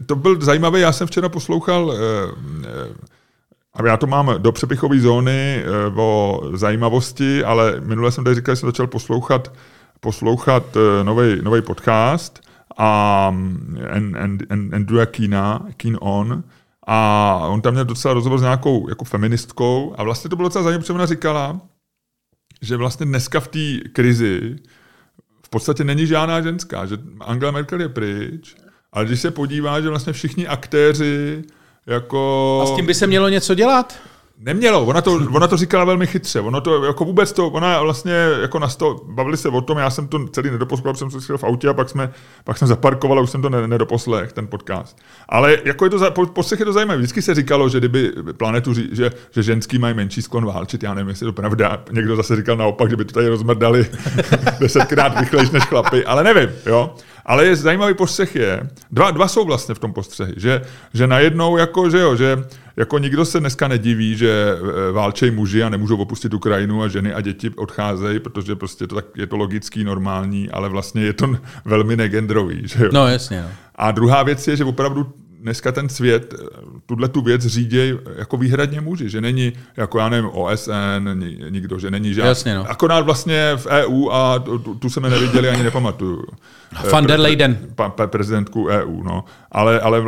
to byl zajímavý, já jsem včera poslouchal, eh, eh, a já to mám do přepichové zóny eh, o zajímavosti, ale minule jsem tady říkal, že jsem začal poslouchat, poslouchat nový podcast a mm, An- An- An- Andrewa Keena, Keen On, a on tam měl docela rozhovor s nějakou jako feministkou a vlastně to bylo docela zajímavé, protože ona říkala, že vlastně dneska v té krizi v podstatě není žádná ženská, že Angela Merkel je pryč, ale když se podívá, že vlastně všichni aktéři jako... A s tím by se mělo něco dělat? Nemělo, ona to, ona to říkala velmi chytře, ono to, jako vůbec to, ona vlastně jako na to, bavili se o tom, já jsem to celý nedoposlal, jsem se v autě a pak jsme, pak jsem zaparkoval a už jsem to ne, nedoposlech, ten podcast. Ale jako je to, po, je to zajímavé, vždycky se říkalo, že kdyby planetu, že, že ženský mají menší sklon válčit, já nevím, jestli je to pravda, někdo zase říkal naopak, že by to tady rozmrdali desetkrát rychlejš než chlapy, ale nevím, jo. Ale je zajímavý postřeh je, dva, dva jsou vlastně v tom postřehy, že, že najednou jako, že jo, že jako nikdo se dneska nediví, že eh, válčej muži a nemůžou opustit Ukrajinu a ženy a děti odcházejí, protože prostě to tak, je to logický, normální, ale vlastně je to velmi negendrový, že jo. No jasně. No. A druhá věc je, že opravdu dneska ten svět, tuhle tu věc řídí jako výhradně muži, že není, jako já nevím, OSN, ni- nikdo, že není žádný. Jasně, no. Akorát vlastně v EU a tu, tu, jsme neviděli, ani nepamatuju. Van der Leyden. Pa, pa, prezidentku EU, no. Ale, ale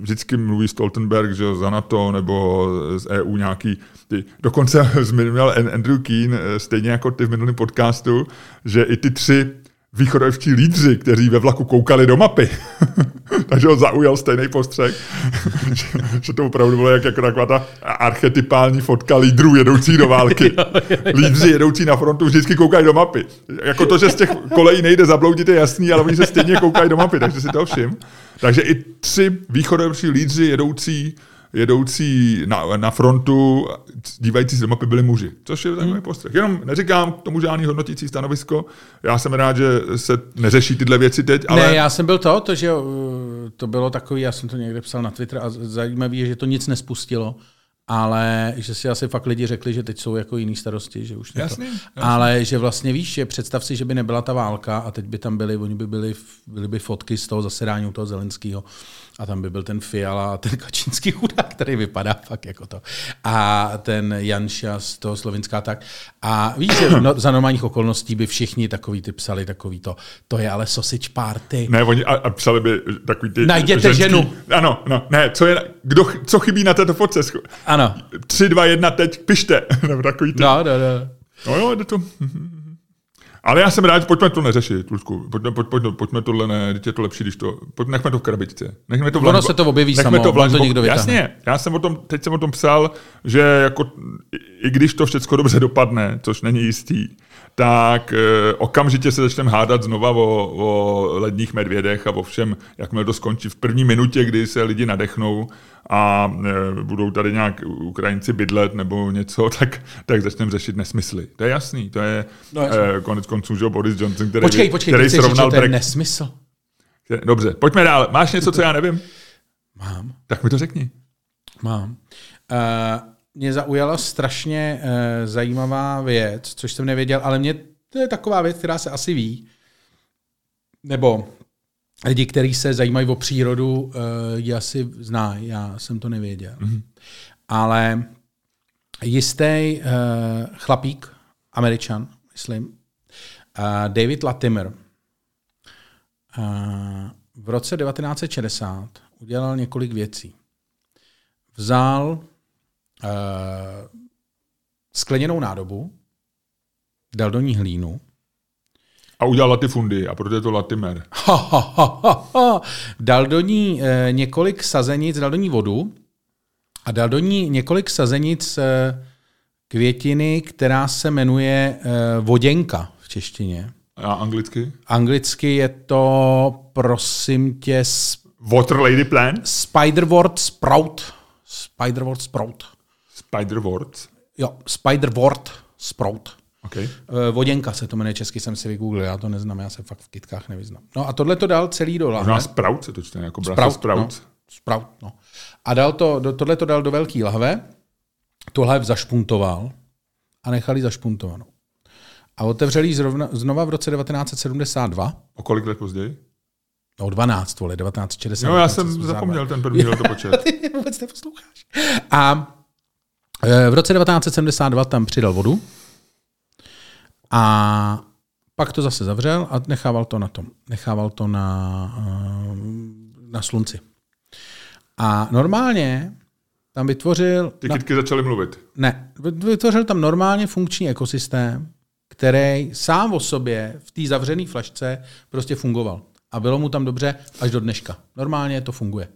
vždycky mluví Stoltenberg, že za NATO, nebo z EU nějaký, ty, dokonce zmiňoval An- Andrew Keen, eh, stejně jako ty v minulém podcastu, že i ty tři východovští lídři, kteří ve vlaku koukali do mapy, takže ho zaujal stejný postřeh, že, že to opravdu bylo jak, jako taková ta archetypální fotka lídrů jedoucí do války. Lídři jedoucí na frontu vždycky koukají do mapy. Jako to, že z těch kolejí nejde zabloudit, je jasný, ale oni se stejně koukají do mapy, takže si to všim. Takže i tři východovští lídři jedoucí jedoucí na, na frontu, dívající se do mapy byli muži. Což je takový Hmm. postřeh. Jenom neříkám k tomu žádný hodnotící stanovisko. Já jsem rád, že se neřeší tyhle věci teď, ale... Ne, já jsem byl to, to, že uh, to bylo takový, já jsem to někde psal na Twitter a zajímavý je, že to nic nespustilo, ale že si asi fakt lidi řekli, že teď jsou jako jiný starosti, že už ne Jasně, to. jasně. Ale že vlastně víš, že představ si, že by nebyla ta válka a teď by tam byly, oni by byli, byly by fotky z toho zasedání u toho Zelenského a tam by byl ten Fiala a ten Kačínský chudák, který vypadá fakt jako to. A ten Janša z toho Slovinská tak. A víš, že no, za normálních okolností by všichni takový ty psali takový to, to je ale sausage party. Ne, oni a, a psali by takový ty Najděte ženský, ženu. Ano, no, ne, co, je, kdo, co chybí na této fotce? Ano. Tři, dva, jedna, teď pište. Nebo takový ty. No, no, no. No jo, jde to. Ale já jsem rád, pojďme to neřešit, Luďku. Pojďme, pojď, pojď, pojďme tohle ne, teď je to lepší, když to, pojďme, nechme to v krabičce. Nechme to v Ono se to objeví nechme samo, to v to někdo vytáhne. Jasně, já jsem o tom, teď jsem o tom psal, že jako, i- i když to všechno dobře dopadne, což není jistý, tak eh, okamžitě se začneme hádat znova o, o ledních medvědech a o všem, jakmile to skončí v první minutě, kdy se lidi nadechnou a e, budou tady nějak Ukrajinci bydlet nebo něco, tak, tak začneme řešit nesmysly. To je jasný, to je No, e, konec konců, že Boris Johnson, který, Počkej, počkej, který chceš říct, srovnal to je nesmysl. Dobře, pojďme dál. Máš něco, co já nevím? Mám, Tak mi to řekni. mám. Uh, mě zaujala strašně uh, zajímavá věc, což jsem nevěděl, ale mě to je taková věc, která se asi ví. Nebo lidi, kteří se zajímají o přírodu, uh, ji asi zná. Já jsem to nevěděl. Mm-hmm. Ale jistý uh, chlapík, američan, myslím, uh, David Latimer, uh, v roce 1960 udělal několik věcí. Vzal skleněnou nádobu, dal do ní hlínu, A udělal latifundy a proto je to latimer. ha, ha, ha, ha, ha, dal do ní eh, několik sazenic, dal do ní vodu a dal do ní několik sazenic eh, květiny, která se jmenuje eh, voděnka v češtině. A anglicky? Anglicky je to, prosím tě, s- Water Lady Plant? Spiderwort Sprout. Spiderwort Sprout. Spiderworts? Jo, Spiderwort Sprout. Okay. Eh, Voděnka se to jmenuje česky, jsem si vygooglil, já to neznám, já se fakt v kytkách nevyznám. No a tohle to dal celý do lahve. Možná Sprout se to čte, jako Brussels Sprouts. No, sprout, no. A dal to, do, tohle to dal do velký lahve, tu lahev zašpuntoval a nechal ji zašpuntovanou. A otevřel ji zrovna, znova v roce 1972, O kolik let později? no 12, vole, 1960. No, já jsem zapomněl ten první to počet. Ty vůbec neposloucháš. A v roce 1972 tam přidal vodu a pak to zase zavřel a nechával to na tom. Nechával to na, eh, na slunci. A normálně tam vytvořil... Ty na, kytky začaly mluvit. ne, vytvořil tam normálně funkční ekosystém, který sám o sobě v té zavřené flašce prostě fungoval. A bylo mu tam dobře až do dneška. Normálně to funguje.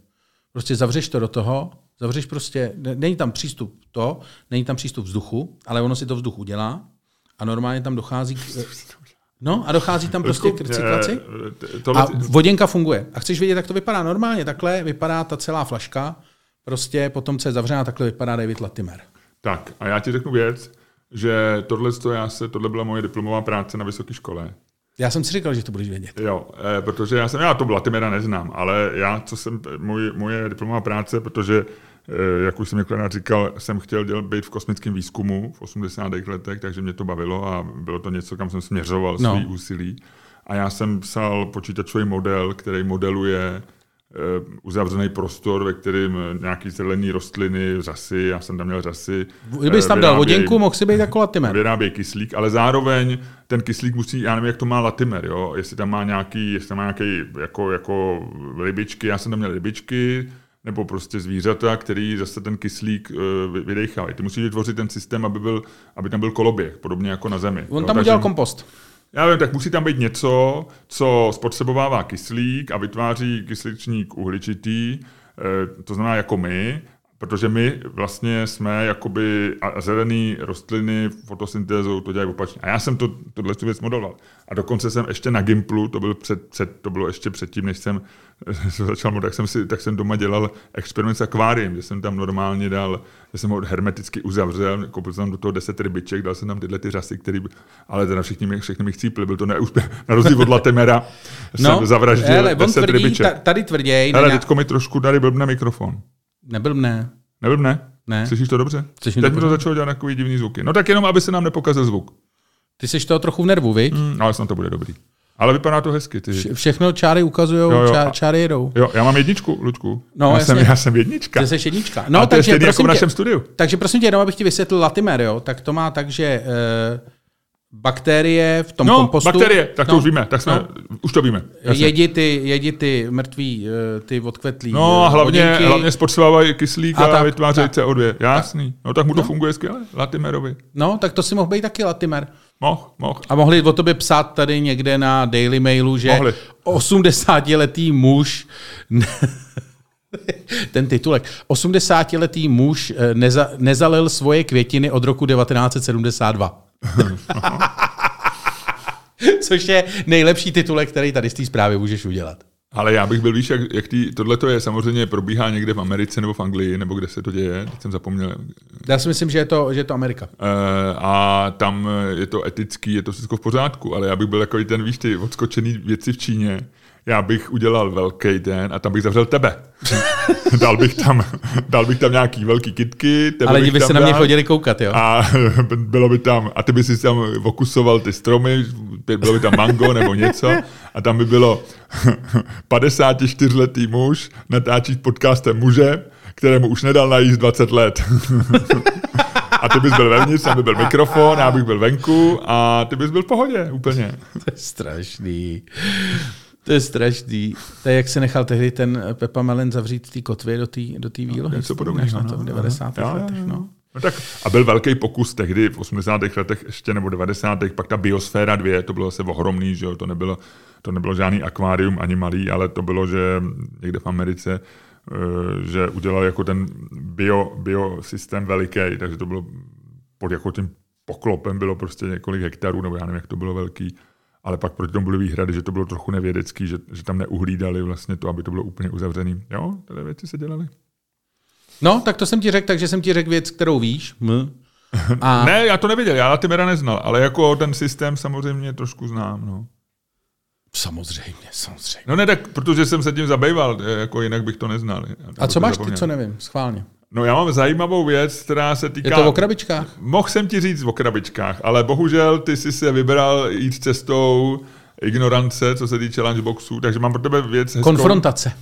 Prostě zavřeš to do toho, zavřeš prostě, ne- není tam přístup to, není tam přístup vzduchu, ale ono si to vzduch udělá a normálně tam dochází k, No a dochází tam prostě k recyklaci. Eh, Tohle, A voděnka funguje. A chceš vědět, jak to vypadá normálně? Takhle vypadá ta celá flaška. Prostě potom, co je zavřená, takhle vypadá David Latimer. tak, a já ti řeknu věc, že tohle, to já se, tohle byla moje diplomová práce na vysoké škole. Já jsem si říkal, že to budeš vědět. Jo, eh, protože já jsem, já to Latimera neznám, ale já, co jsem, můj, moje diplomová práce, protože, eh, jak už jsem několikrát říkal, jsem chtěl dělat, být v kosmickém výzkumu v 80. letech, takže mě to bavilo a bylo to něco, kam jsem směřoval No. svý úsilí. A já jsem psal počítačový model, který modeluje uzavřený prostor, ve kterém eh, nějaký zelený rostliny, řasy, já jsem tam měl řasy. Kdybys eh, tam dal vyrábějí- voděnku, mohl si být jako Latimer. vyrábějí kyslík, ale zároveň ten kyslík musí, já nevím, jak to má Latimer, jo? jestli tam má nějaký, jestli tam má nějaký jako, jako rybičky, já jsem tam měl rybičky, nebo prostě zvířata, který zase ten kyslík vydechávají. Ty musíš vytvořit ten systém, aby, byl, aby tam byl koloběh, podobně jako na Zemi. On tam Takže- udělal kompost. Já vím, tak musí tam být něco, co spotřebovává kyslík a vytváří kysličník uhličitý, eh, to znamená jako my, Protože my vlastně jsme jakoby a zelený rostliny fotosyntézou to dělají opačně. A já jsem to, tohle tu věc modeloval. A dokonce jsem ještě na Gimplu, to, byl před, před, to bylo ještě předtím, než jsem začal modelovat, tak jsem, si, tak jsem doma dělal experiment s akváriem, že jsem tam normálně dal, že jsem ho hermeticky uzavřel, koupil jsem tam do toho 10 rybiček, dal jsem tam tyhle ty řasy, který, ale teda všichni mi, všechny mi chcípli, byl to neúspěch. Na rozdíl od Latemera No, jsem zavraždil hele, 10 on tvrdí, rybiček. ta- tady tvrděj, Hele, ne, teďko mi trošku tady blbne mikrofon. Nebyl mne. Neblbne? Ne. Slyšíš to dobře? Slyším Teď mi to začalo dělat takový divný zvuky. No tak jenom, aby se nám nepokazil zvuk. Ty jsi toho trochu v nervu, viď? Hmm, ale snad to bude dobrý. Ale vypadá to hezky. Ty. Vše- Všechno čáry ukazují, čá, čáry jedou. Jo, já mám jedničku, Lučku. No, já, jasně. jsem, já jsem jednička. Ty jsi jednička. No, No, a to je takže jako prosím v tě, našem studiu. takže prosím tě, jenom abych ti vysvětlil Latimer, jo, tak to má tak, že e, bakterie v tom No, kompostu... bakterie, tak to no, už víme, tak jsme, no. už to víme. jasně. Jedi ty, jedi ty mrtví, eh, ty odkvetlý No a eh, hlavně, hodinky. hlavně spotřebovávají kyslík A a, tak, vytvářejí tak. CO2. Jasný. No tak mu to No. funguje skvěle. Latimerovi. No, tak to si mohl být taky Latimer. Moh, moh. A mohli o tobě psát tady někde na Daily Mailu, že Mohli. 80-letý muž, ten titulek, 80-letý muž eh, neza, nezalil svoje květiny od roku 1972. Což je nejlepší titulek, který tady z té zprávy můžeš udělat. Ale já bych byl, víš, jak, jak tý, tohle to je samozřejmě probíhá někde v Americe nebo v Anglii, nebo kde se to děje, teď jsem zapomněl. Já si myslím, že je to, že je to Amerika. Eh, a tam je to etický, je to všechno v pořádku, ale já bych byl jako ten, víš, ty odskočený věci v Číně, já bych udělal velký den a tam bych zavřel tebe. dal, bych tam, dal bych tam nějaký velký kitky. Tebe Ale lidi by se na mě chodili koukat, jo? A bylo by tam, a ty by si tam okusoval ty stromy, bylo by tam mango nebo něco, a tam by bylo 54-letý muž, natáčí podcastem muže, kterému už nedal najíst 20 let. a ty bys byl vevnitř, tam by byl mikrofon, já bych byl venku a ty bys byl v pohodě úplně. To je strašný. To je strašný. To je, jak se nechal tehdy ten Pepa Melen zavřít z té kotvy do té do tý výlohy. Něco podobného. Na to v no. 90. Jo, jo, letech. No. No tak, a byl velký pokus tehdy v 80. letech ještě, nebo 90. pak ta Biosféra 2, to bylo zase ohromný, že jo, to nebylo, to nebylo žádný akvárium ani malý, ale to bylo, že někde v Americe, eh, že udělal jako ten bio, biosystém veliký, takže to bylo pod jako tím poklopem bylo prostě několik hektarů, nebo já nevím, jak to bylo velký, ale pak proti tomu byly výhrady, že to bylo trochu nevědecký, že, že tam neuhlídali vlastně to, aby to bylo úplně uzavřený. Jo, tyhle věci se dělaly. no, tak to jsem ti řekl, takže jsem ti řekl věc, kterou víš. M. A Ne, já to nevěděl, já Latimera neznal, ale jako ten systém samozřejmě trošku znám. No, samozřejmě, samozřejmě. no ne, tak protože jsem se tím zabýval, jako jinak bych to neznal. A co máš ty, zapomněl. co nevím, schválně? No já mám zajímavou věc, která se týká... Je to o krabičkách? Mohl jsem ti říct o krabičkách, ale bohužel ty jsi se vybral jít cestou ignorance, co se týče lunchboxů, takže mám pro tebe věc hezkou. Konfrontace.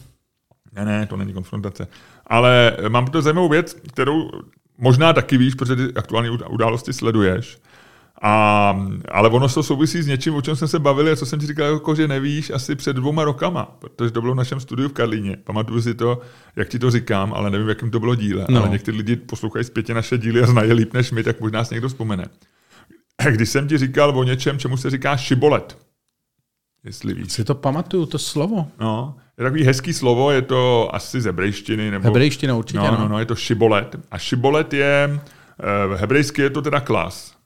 Ne, ne, to není konfrontace. Ale mám pro tebe zajímavou věc, kterou možná taky víš, protože ty aktuální udá- události sleduješ. A, ale ono to souvisí s něčím, o čem jsme se bavili a co jsem ti říkal, jako, že nevíš asi před dvěma rokama, protože to bylo v našem studiu v Karlíně. Pamatuju si to, jak ti to říkám, ale nevím, v jakém to bylo díle. No. Ale někteří lidi poslouchají zpětě naše díly a znají líp než my, tak možná si někdo vzpomene. Když jsem ti říkal o něčem, čemu se říká šibolet, jestli víš. Si to pamatuju, to slovo. No, je takový hezký slovo, je to asi z hebrejštiny. Nebo... Hebrejština určitě, no, no. no, no, je to šibolet. A šibolet je, eh, hebrejsky je to teda klas.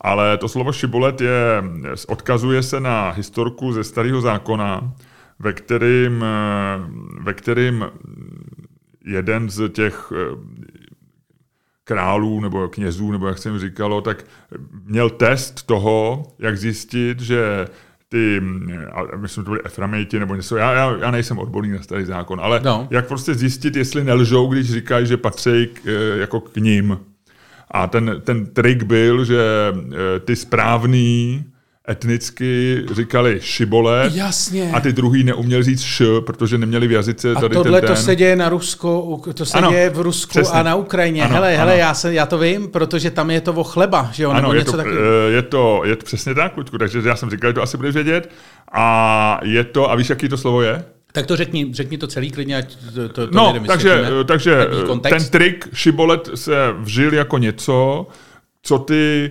Ale to slovo šibolet je, odkazuje se na historku ze starého zákona, ve kterým, ve kterým jeden z těch eh, králů nebo knězů, nebo jak jsem říkalo, tak měl test toho, jak zjistit, že ty, a myslím, to byly Eframejti nebo něco, já, já, já nejsem odborný na starý zákon, ale No. no. jak prostě zjistit, jestli nelžou, když říkají, že patří k, eh, jako k ním. A ten, ten trik byl, že eh, ty správný etnicky říkali šibole Jasně. a ty druhý neuměli říct š, protože neměli v jazyce A tady tohle ten to ten. se děje na Rusku, to se Ano, děje v Rusku přesně. a na Ukrajině. Ano, hele, ano. hele, já, se, já to vím, protože tam je to o chleba, že jo, nebo Ano, je něco to, takového. eh, je, to, je to přesně tak, Luďku, takže já jsem říkal, že to asi budeš vědět. A je to, a víš, jaký to slovo je? Tak to řekni, řekni to celý klidně, ať to, to, to No, takže, takže ten trik šibolet se vžil jako něco, co ty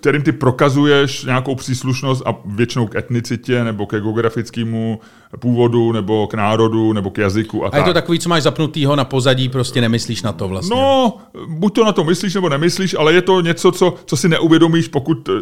kterým ty prokazuješ nějakou příslušnost a většinou k etnicitě nebo ke geografickému původu nebo k národu nebo k jazyku a, A je tak. to takový, co máš zapnutýho na pozadí, prostě nemyslíš na to vlastně. No, buď to na to myslíš, nebo nemyslíš, ale je to něco, co, co si neuvědomíš, pokud eh,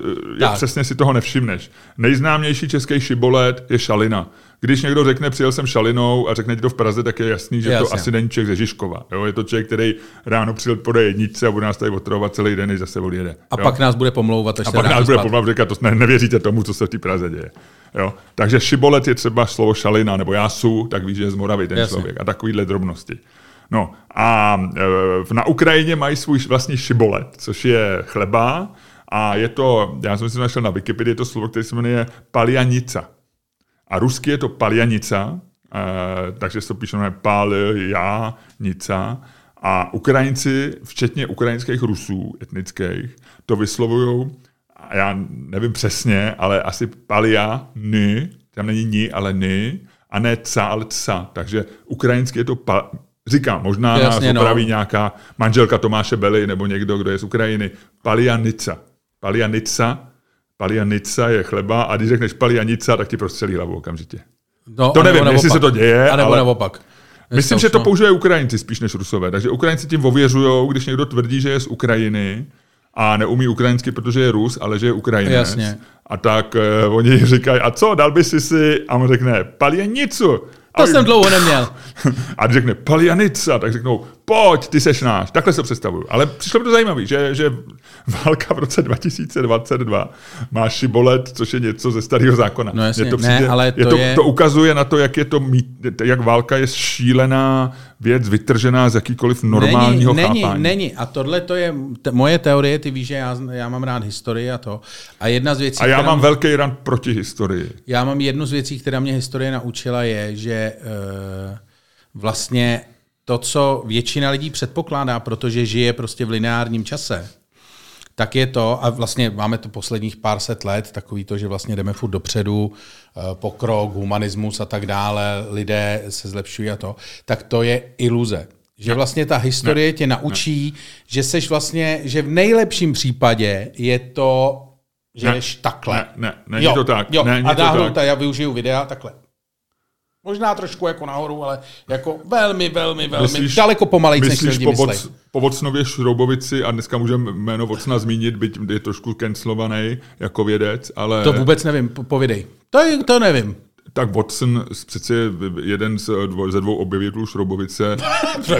jak přesně si toho nevšimneš. Nejznámější český šibolet je šalina. Když někdo řekne, přijel jsem šalinou a řekne ti to v Praze, tak je jasný, že Jasně. to asi není člověk ze Žižkova. Jo? Je to člověk, který ráno přijel po jedničce a bude nás tady otravovat celý den, než zase odjede. a jo? pak nás bude pomlouvat, až A se pak nás bude pomlouvat, říkat, to ne, nevěříte tomu, co se v té Praze děje. Jo? Takže šibolet je třeba slovo šalina, nebo jásu, tak víš, že je z Moravy ten Jasně. člověk. A takovýhle drobnosti. No a e, na Ukrajině mají svůj vlastní šibolet, což je chleba a je to, já jsem si našel na Wikipedii, je to slovo, které se jmenuje palianica. A rusky je to palianica, e, takže se to píše jmenuje paljanica. A Ukrajinci, včetně ukrajinských Rusů etnických, to vyslovují, a já nevím přesně, ale asi palia, ny, tam není ni, ale ny, a ne ca, ale ca. Takže ukrajinsky je to pa, Říkám, možná nás Jasně, no. opraví nějaká manželka Tomáše Bely nebo někdo, kdo je z Ukrajiny. Palianica. Palianica. Palianica je chleba a když řekneš palianica, tak ti prostřelí hlavu okamžitě. No, To nevím, jestli se to děje, A nebo ale- naopak. Myslím, že to no. používají Ukrajinci spíš než Rusové. Takže Ukrajinci tím ověřují, když někdo tvrdí, že je z Ukrajiny a neumí ukrajinsky, protože je Rus, ale že je Ukrajinec. Jasně. A tak uh, oni říkají, a co, dal by si si? A on řekne, paljenicu. To jsem dlouho neměl. A řekne paljanica, tak řeknou, pojď, ty seš náš. Takhle se to představuju. Ale přišlo mi to zajímavé, že, že válka v roce 2022 má šibolet, což je něco ze starého zákona. No jasně, Mně to ne, ale je to to, je- to ukazuje na to, jak je to mít, jak válka je šílená věc, vytržená z jakýkoliv normálního není, chápání. Není, není. A tohle to je t- moje teorie, ty víš, že já, já mám rád historii a to. A jedna z věcí, A já která mám mě- velký rant proti historii. Já mám jednu z věcí, která mě historie naučila, je, že uh, vlastně to, co většina lidí předpokládá, protože žije prostě v lineárním čase, tak je to, a vlastně máme to posledních pár set let, takový to, že vlastně jdeme furt dopředu, eh, pokrok, humanismus a tak dále, lidé se zlepšují a to, tak to je iluze. Že vlastně ta historie tě naučí, že seš vlastně, že v nejlepším případě je to, že Ne. jdeš takhle. Ne, ne, není to tak. Jo, Není a náhodou tak. ta, já využiju videa takhle. Možná trošku jako nahoru, ale jako velmi, velmi, velmi, Myslíš- daleko pomalejc, než lidi po, myslej. Voc, po Vocnově Šroubovici, a dneska můžeme jméno Vocna zmínit, byť je trošku cancelovaný jako vědec, ale To vůbec nevím, po- povidej. To, je- to nevím. tak Watson přece je jeden z dvo, ze dvou objevitelů Šroubovice,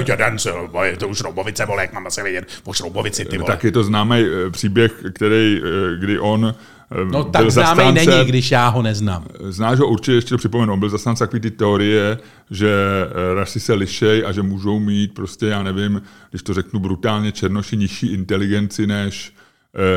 Jeden se, je to už Šroubovice, vole, jak mám asi vědět o Šroubovici, ty tak je to známý eh, příběh, který, eh, kdy on eh, No byl tak známý zastánce- není, když já ho neznám. Znáš ho určitě, ještě to připomenu, on byl zastánce takový ty teorie, že eh, rasy se lišej a že můžou mít prostě, já nevím, když to řeknu brutálně, černoši nižší inteligenci než,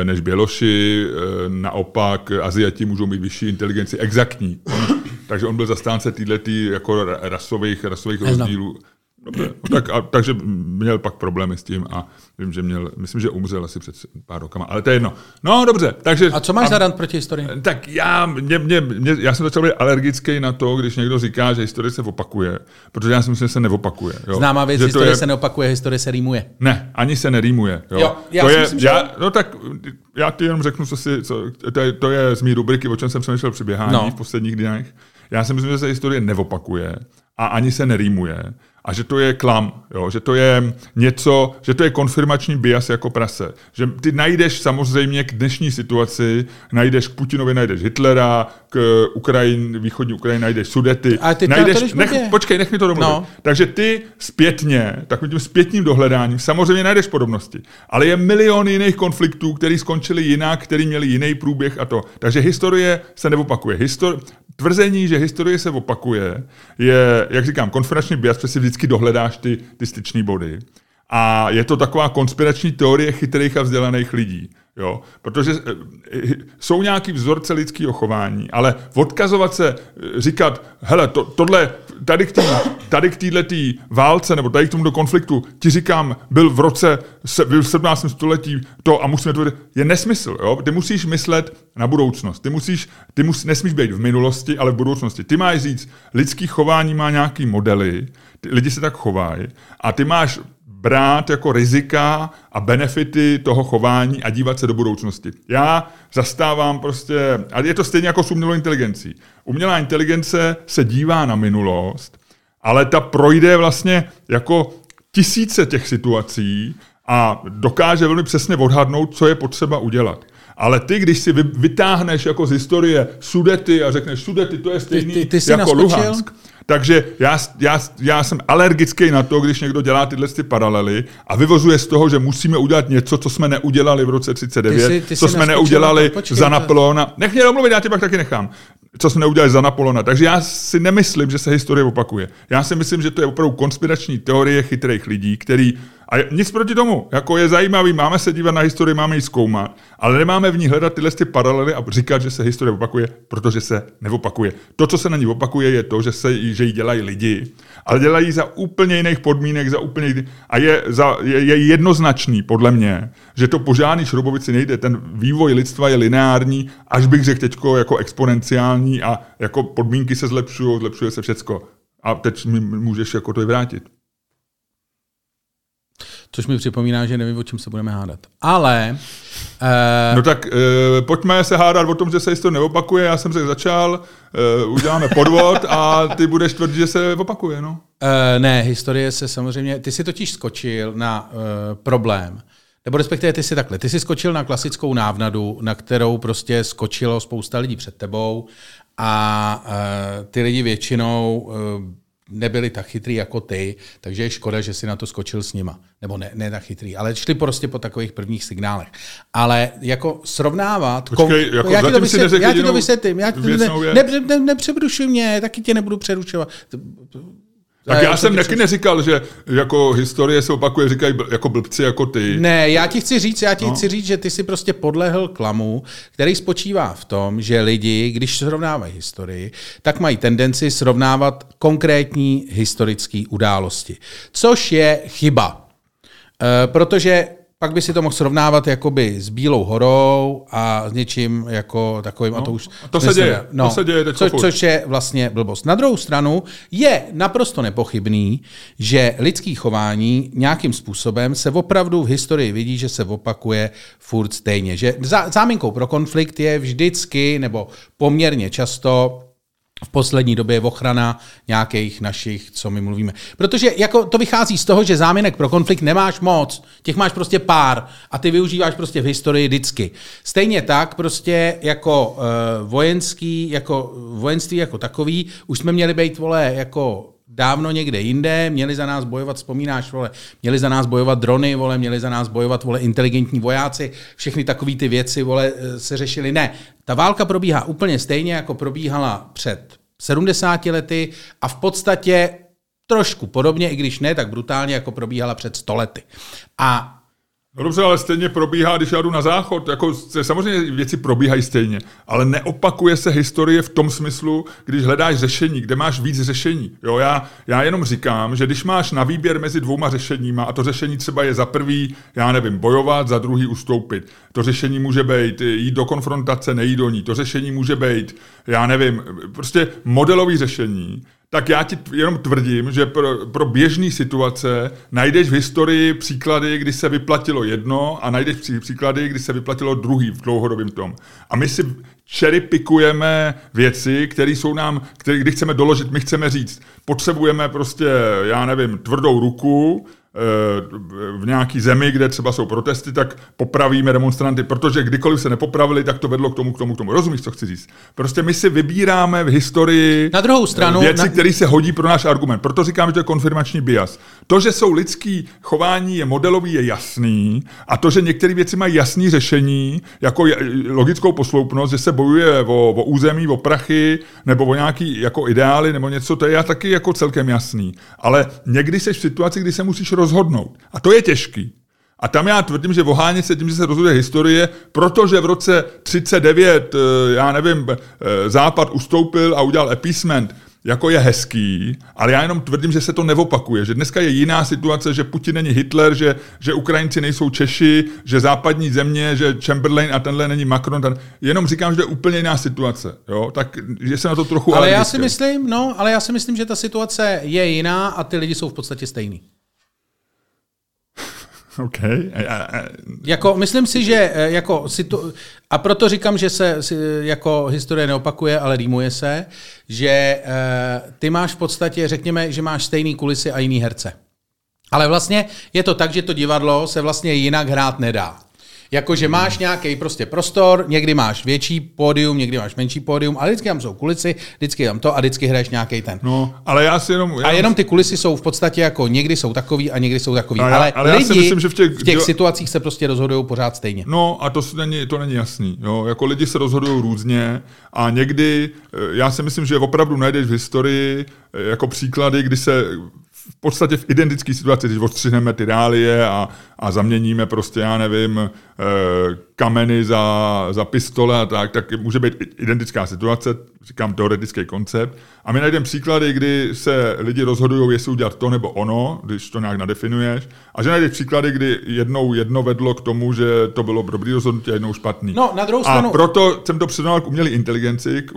eh, než běloši, eh, naopak Aziati můžou mít vyšší inteligenci, exaktní. Takže on byl zastánce této jako ra- rasových, rasových rozdílů. Dobře, tak, a, takže měl pak problémy s tím a vím, že měl, myslím, že umřel asi před pár rokama, ale to je jedno. No dobře, takže... A co máš za rant proti historii? Tak já, mě, mě, mě, já jsem začal být alergický na to, když někdo říká, že historie se opakuje, protože já si myslím, že se neopakuje. Jo. Známá věc, že to historie je, se neopakuje, historie se rýmuje. Ne, ani se nerýmuje. Jo. Jo, já to si je, myslím, že já, no tak já ti jenom řeknu, co si, co, to, je, to je z mý rubriky, o čem jsem přemýšlel při běhání No. v posledních dnech. Já si myslím, že se historie neopakuje a ani se nerýmuje. A že to je klam, jo? že to je něco, že to je konfirmační bias jako prase. Že ty najdeš samozřejmě k dnešní situaci, najdeš k Putinovi, najdeš Hitlera, Ukrajin, východní Ukrajině najdeš Sudety. Ale ty najdeš, nech, počkej, nech mi to domluvit. No. Takže ty zpětně, takovým tím zpětným dohledáním, samozřejmě najdeš podobnosti. Ale je milion jiných konfliktů, které skončily jinak, které měly jiný průběh a to. Takže historie se neopakuje. Histor- tvrzení, že historie se opakuje, je, jak říkám, konferenční bias, protože si vždycky dohledáš ty, ty styčné body. A je to taková konspirační teorie chytrých a vzdělaných lidí. Jo? Protože eh, jsou nějaký vzorce lidského chování, ale odkazovat se, eh, říkat, hele, to, tohle, tady k, tý, tady k této válce, nebo tady k tomuto konfliktu, ti říkám, byl v roce, byl v 17. století to a musíme to je nesmysl. Jo? Ty musíš myslet na budoucnost. Ty, musíš, ty mus, nesmíš být v minulosti, ale v budoucnosti. Ty máš říct, lidský chování má nějaký modely, lidi se tak chovají a ty máš brát jako rizika a benefity toho chování a dívat se do budoucnosti. Já zastávám prostě, a je to stejně jako s umělou inteligencí. Umělá inteligence se dívá na minulost, ale ta projde vlastně jako tisíce těch situací a dokáže velmi přesně odhadnout, co je potřeba udělat. Ale ty, když si vytáhneš jako z historie Sudety a řekneš, Sudety, to je stejný ty, ty, ty jako naskočil? Luhansk, takže já, já, já jsem alergický na to, když někdo dělá tyhle ty paralely a vyvozuje z toho, že musíme udělat něco, co jsme neudělali v roce 39, ty jsi, ty co jsme neudělali počkej, za Napoleona. Nech mě domluvit, já tě pak taky nechám co jsme neudělali za Napoleona. Takže já si nemyslím, že se historie opakuje. Já si myslím, že to je opravdu konspirační teorie chytrých lidí, který a nic proti tomu, jako je zajímavý, máme se dívat na historii, máme ji zkoumat, ale nemáme v ní hledat tyhle ty paralely a říkat, že se historie opakuje, protože se neopakuje. To, co se na ní opakuje, je to, že, se, že ji dělají lidi, ale dělají za úplně jiných podmínek, za úplně jiných, a je, za, je, je jednoznačný, podle mě, že to po žádný nejde. Ten vývoj lidstva je lineární, až bych řekl teďko jako exponenciální a jako podmínky se zlepšují, zlepšuje se všecko. A teď mi můžeš jako to i vrátit. Což mi připomíná, že nevím, o čem se budeme hádat. Ale... Uh... No tak uh, pojďme se hádat o tom, že se to neopakuje. Já jsem se začal, uh, uděláme podvod a ty budeš tvrdit, že se opakuje, no? Uh, ne, historie se samozřejmě... Ty si totiž skočil na uh, problém, nebo respektive ty si takhle, ty si skočil na klasickou návnadu, na kterou prostě skočilo spousta lidí před tebou a uh, ty lidi většinou uh, nebyli tak chytrý jako ty, takže je škoda, že si na to skočil s nima. Nebo ne, ne tak chytrý, ale šli prostě po takových prvních signálech. Ale jako srovnávat... Počkej, kom... jako já, ti to vysvětlím, já ti to vysvětlím, já ti ne, ne, ne, nepřerušuj mě, taky tě nebudu přerušovat. Tak já, já jsem taky neříkal, že jako historie se opakuje, říkají jako blbci jako ty. Ne, já ti chci říct, já ti no. chci říct, že ty si prostě podlehl klamu, který spočívá v tom, že lidi, když srovnávají historii, tak mají tendenci srovnávat konkrétní historické události. Což je chyba. E, protože pak by si to mohl srovnávat jakoby s Bílou horou a s něčím jako takovým. No, a to už to se děje. No, to se děje teď co, což je vlastně blbost. Na druhou stranu je naprosto nepochybný, že lidský chování nějakým způsobem se opravdu v historii vidí, že se opakuje furt stejně. Že záminkou pro konflikt je vždycky nebo poměrně často v poslední době ochrana nějakých našich, co my mluvíme. Protože jako to vychází z toho, že záminek pro konflikt nemáš moc, těch máš prostě pár a ty využíváš prostě v historii vždycky. Stejně tak prostě jako uh, vojenský, jako vojenství jako takový, už jsme měli být, vole, jako dávno někde jinde, měli za nás bojovat, vzpomínáš, vole, měli za nás bojovat drony, vole, měli za nás bojovat, vole, inteligentní vojáci, všechny takové ty věci, vole, eh, se řešily. Ne, ta válka probíhá úplně stejně, jako probíhala před 70 lety a v podstatě trošku podobně, i když ne tak brutálně, jako probíhala před 100 lety. A No dobře, ale stejně probíhá, když já jdu na záchod, jako samozřejmě věci probíhají stejně, ale neopakuje se historie v tom smyslu, když hledáš řešení, kde máš víc řešení. Jo, já, já jenom říkám, že když máš na výběr mezi dvouma řešeníma a to řešení třeba je za prvý, já nevím, bojovat, za druhý ustoupit. To řešení může být jít do konfrontace, nejít do ní. To řešení může být, já nevím, prostě modelový řešení tak já ti jenom tvrdím, že pro, pro běžné situace najdeš v historii příklady, kdy se vyplatilo jedno a najdeš příklady, kdy se vyplatilo druhý v dlouhodobém tom. A my si cherry pikujeme věci, které jsou nám, které, kdy chceme doložit, my chceme říct, potřebujeme prostě, já nevím, tvrdou ruku, v nějaký zemi, kde třeba jsou protesty, tak popravíme demonstranty, protože kdykoliv se nepopravili, tak to vedlo k tomu, k tomu, k tomu. Rozumíš, co chci říct? Prostě my si vybíráme v historii na druhou stranu, věci, na... které se hodí pro náš argument. Proto říkám, že to je konfirmační bias. To, že jsou lidský chování je modelový, je jasný a to, že některé věci mají jasný řešení, jako logickou posloupnost, že se bojuje o, o území, o prachy nebo o nějaký jako ideály nebo něco, to je taky jako celkem jasný. Ale někdy jsi v situaci, kdy se musíš rozhodnout. A to je těžký. A tam já tvrdím, že vohánět se tím, že se rozhoduje historie, protože v roce 39, eh, já nevím, eh, Západ ustoupil a udělal appeasement, jako je hezký, ale já jenom tvrdím, že se to nevopakuje, že dneska je jiná situace, že Putin není Hitler, že, že Ukrajinci nejsou Češi, že západní země, že Chamberlain a tenhle není Macron, ten, jenom říkám, že je úplně jiná situace, jo? tak že se na to trochu Ale já si myslím, no, ale já si myslím, že ta situace je jiná a ty lidi jsou v podstatě stejný. OK. A, a, a, Jako, myslím si, že eh, jako situ... a proto říkám, že se jako historie neopakuje, ale rýmuje se, že eh, ty máš v podstatě, řekněme, že máš stejný kulisy a jiný herce. Ale vlastně je to tak, že to divadlo se vlastně jinak hrát nedá. Jakože máš nějaký prostě prostor, někdy máš větší pódium, někdy máš menší pódium, ale vždycky tam jsou kulisy, vždycky tam to a vždycky hraješ nějaký ten. no, ale já si jenom... A jenom ty kulisy jsou v podstatě jako někdy jsou takový a někdy jsou takový. A já- ale, ale já si lidi myslím, že v těch- v těch situacích se prostě rozhodují pořád stejně. No a to, není, to není jasný. Jo? Jako lidi se rozhodují různě a někdy, eh, já si myslím, že opravdu najdeš v historii eh, jako příklady, kdy se v podstatě v identické situaci, když odstřihneme ty reálie a, a zaměníme prostě, já nevím, eh, kameny za, za pistole a tak, tak může být identická situace, říkám teoretický koncept. A my najdeme příklady, kdy se lidi rozhodují, jestli udělat to nebo ono, když to nějak nadefinuješ. A že najdeš příklady, kdy jednou jedno vedlo k tomu, že to bylo dobrý rozhodnutí a jednou špatný. No, na druhou A stranu- proto jsem to přirovnal k umělé inteligenci, k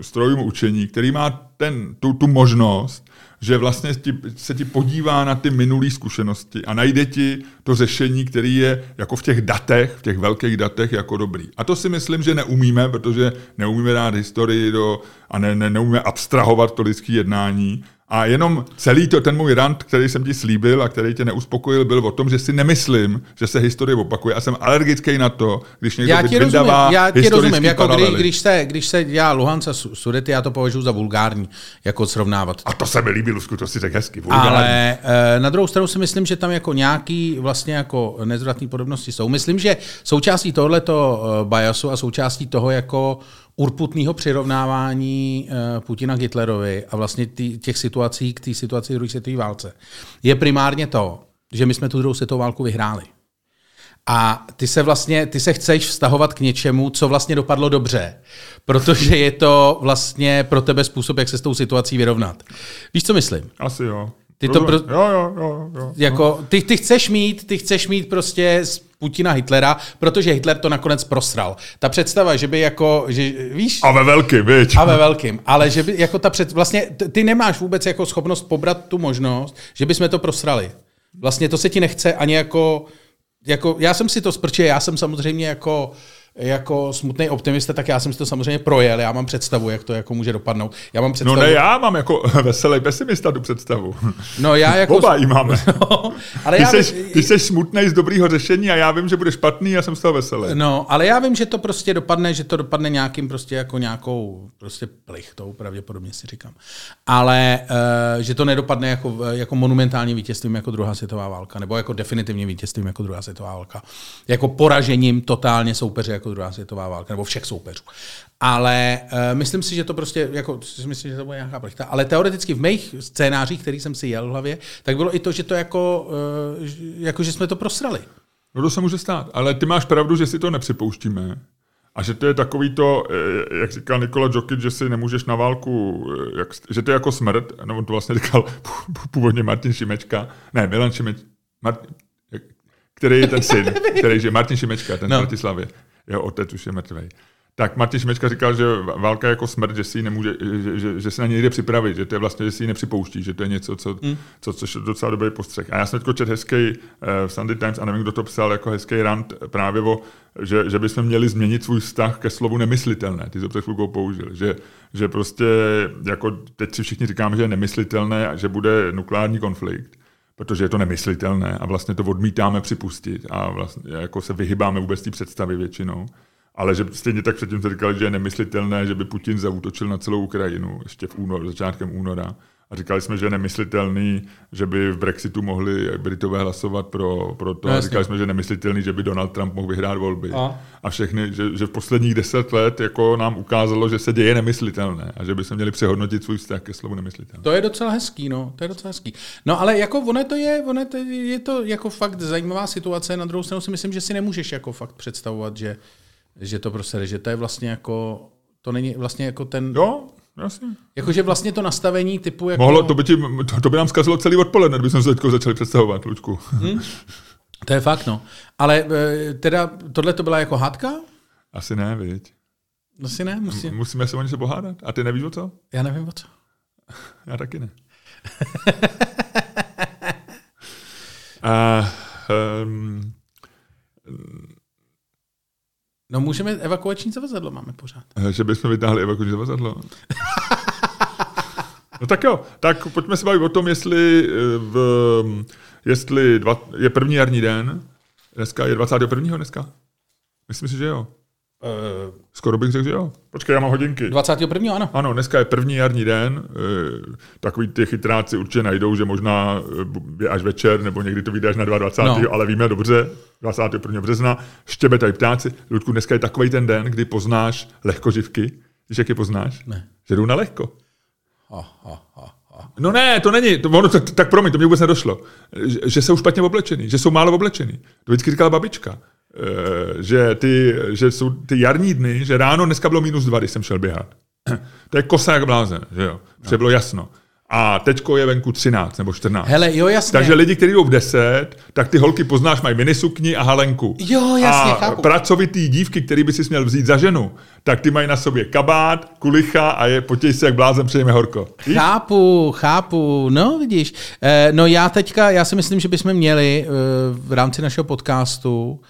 strojům učení, který má ten, tu, tu možnost, že vlastně ti, se ti podívá na ty minulé zkušenosti a najde ti to řešení, který je jako v těch datech, v těch velkých datech jako dobrý. A to si myslím, že neumíme, protože neumíme dát historii do, a ne, ne, neumíme abstrahovat to lidské jednání. A jenom celý to, ten můj rant, který jsem ti slíbil a který tě neuspokojil, byl o tom, že si nemyslím, že se historie opakuje. A jsem alergický na to, když někdo Já ti rozumím, já ti rozumím. Jako kdy, když, se, když se dělá Luhanca Su- Sudety, já to považuji za vulgární, jako srovnávat. A to se mi líbí, Lusku, to si řekl hezky. vulgární. Ale eh, na druhou stranu si myslím, že tam jako nějaký vlastně jako nezvratné podobnosti jsou. Myslím, že součástí tohoto biasu a součástí toho jako urputného přirovnávání eh, Putina k Hitlerovi a vlastně těch situací k té situaci druhé světové válce je primárně to, že my jsme tu druhou světovou válku vyhráli. A ty se vlastně, ty se chceš vztahovat k něčemu, co vlastně dopadlo dobře, protože je to vlastně pro tebe způsob, jak se s tou situací vyrovnat. Víš, co myslím? Asi jo. Ty to pro- Jo, jo, jo, jo. Jako, ty, ty, chceš mít, ty chceš mít prostě z Putina Hitlera, protože Hitler to nakonec prosral. Ta představa, že by jako, že, víš, A ve velký, viď? a ve velkým, ale že by jako ta před, vlastně ty nemáš vůbec jako schopnost pobrat tu možnost, že bychom to prosrali. Vlastně to se ti nechce ani jako, jako já jsem si to sprče, já jsem samozřejmě jako jako smutný optimista, tak já jsem si to samozřejmě projel, já mám představu, jak to jako může dopadnout. Já mám No představu, ne, já mám jako veselý pesimista tu představu. no já jako, Oba jí máme. ale Ty já, jsi, ty jsi smutný z dobrýho řešení a já vím, že bude špatný a jsem z toho veselý. No, ale já vím, že to prostě dopadne, že to dopadne nějakým prostě jako nějakou prostě plichtou, pravděpodobně si říkám. Ale uh, že to nedopadne jako, jako monumentální vítězstvím jako druhá světová válka, nebo jako definitivně vítězstvím jako druhá světová válka. Jako poražením totálně soupeře jako druhá světová válka, nebo všech soupeřů. Ale uh, myslím si, že to prostě, jako, si myslím, že to bude nějaká plichta. Ale teoreticky v mých scénářích, který jsem si jel v hlavě, tak bylo i to, že to jako, uh, jako že jsme to prosrali. No to se může stát, ale ty máš pravdu, že si to nepřipouštíme. A že to je takový to, eh, jak říkal Nikola Jokic, že si nemůžeš na válku, jak, že to je jako smrt, no on to vlastně říkal původně Martin Šimečka, ne, Milan Šimeč, Martin, který je ten syn, který je Martin Šimečka, ten no. v Bratislavě, jeho otec už je mrtvý. Tak Martin Šimečka říkal, že válka je jako smrt, že si nemůže, že, že, že se na něj jde připravit, že to je vlastně, že si ji nepřipouští, že to je něco, co, mm. co což je docela dobrý postřeh. A já jsem teď četl hezký uh, v Sunday Times, a nevím, kdo to psal, jako hezký rant právě o, že, že bychom měli změnit svůj vztah ke slovu nemyslitelné. Ty to před chvilkou použil. Že, že prostě, jako teď si všichni říkáme, že je nemyslitelné a že bude nukleární konflikt protože je to nemyslitelné a vlastně to odmítáme připustit a vlastně jako se vyhybáme vůbec té představy většinou. Ale že stejně tak předtím se říkali, že je nemyslitelné, že by Putin zautočil na celou Ukrajinu ještě v únor, začátkem února. A říkali jsme, že je nemyslitelný, že by v Brexitu mohli Britové hlasovat pro, pro to. No, a říkali jsme, že je nemyslitelný, že by Donald Trump mohl vyhrát volby. A? A všechny, že, že v posledních deset let jako nám ukázalo, že se děje nemyslitelné a že by se měli přehodnotit svůj vztah ke slovu nemyslitelné. To je docela hezký, no, to je docela hezký. No ale jako ono to je, ono to je, je to jako fakt zajímavá situace, na druhou stranu si myslím, že si nemůžeš jako fakt představovat, že, že to prostě, že to je vlastně jako, to není vlastně jako ten, Jo, jasně. jakože vlastně to nastavení typu jako, Mohlo, to by, ti, to, to by nám zkazilo celý odpoledne, kdybychom se teď začali představovat, Lučku. to je fakt, no. Ale eh, teda tohle to byla jako hádka? Asi ne, viď? Asi ne, musí, Musíme se o něco pohádat. A ty nevíš o co? já nevím o co. Já taky ne. uh, Um, No můžeme, evakuační zavazadlo máme pořád. že bychom vytáhli evakuační zavazadlo. No tak jo, tak pojďme se bavit o tom, jestli, eh, v, jestli dva, je první jarní den, dneska je 21. dneska? Myslím si, že jo. Uh, Skoro bych řekl, že jo. Počkej, já mám hodinky. 21. ano. Ano, dneska je první jarní den. eh, Takový ty chytráci určitě najdou, že možná eh, je až večer, nebo někdy to vyjde až na 22. No. ale víme dobře, 21. března, štěbetají ptáci. Ludku, dneska je takový ten den, kdy poznáš lehkoživky. Víš, jak je poznáš? Ne. Že jdou na lehko. Ha, ha, ha, ha. No ne, to není, to, ono, tak, tak promiň, to mi vůbec nedošlo. Že, že jsou špatně oblečený, že jsou málo oblečený. To vždycky říkala babička. Eh, že, ty, že jsou ty jarní dny, že ráno dneska bylo minus dva, když jsem šel běhat. To je kosa jak blázen, že jo. Protože bylo jasno. A teďko je venku 13 nebo 14. Hele, jo, jasně. Takže lidi, kteří jdou v 10, tak ty holky poznáš, mají minisukni a halenku. Jo, jasně, a chápu. pracovitý dívky, který by si měl vzít za ženu, tak ty mají na sobě kabát, kulicha a je potěj se jak blázen, přejeme horko. Víš? Chápu, chápu, no vidíš. Eh, no já teďka, já si myslím, že bychom měli eh, v rámci našeho podcastu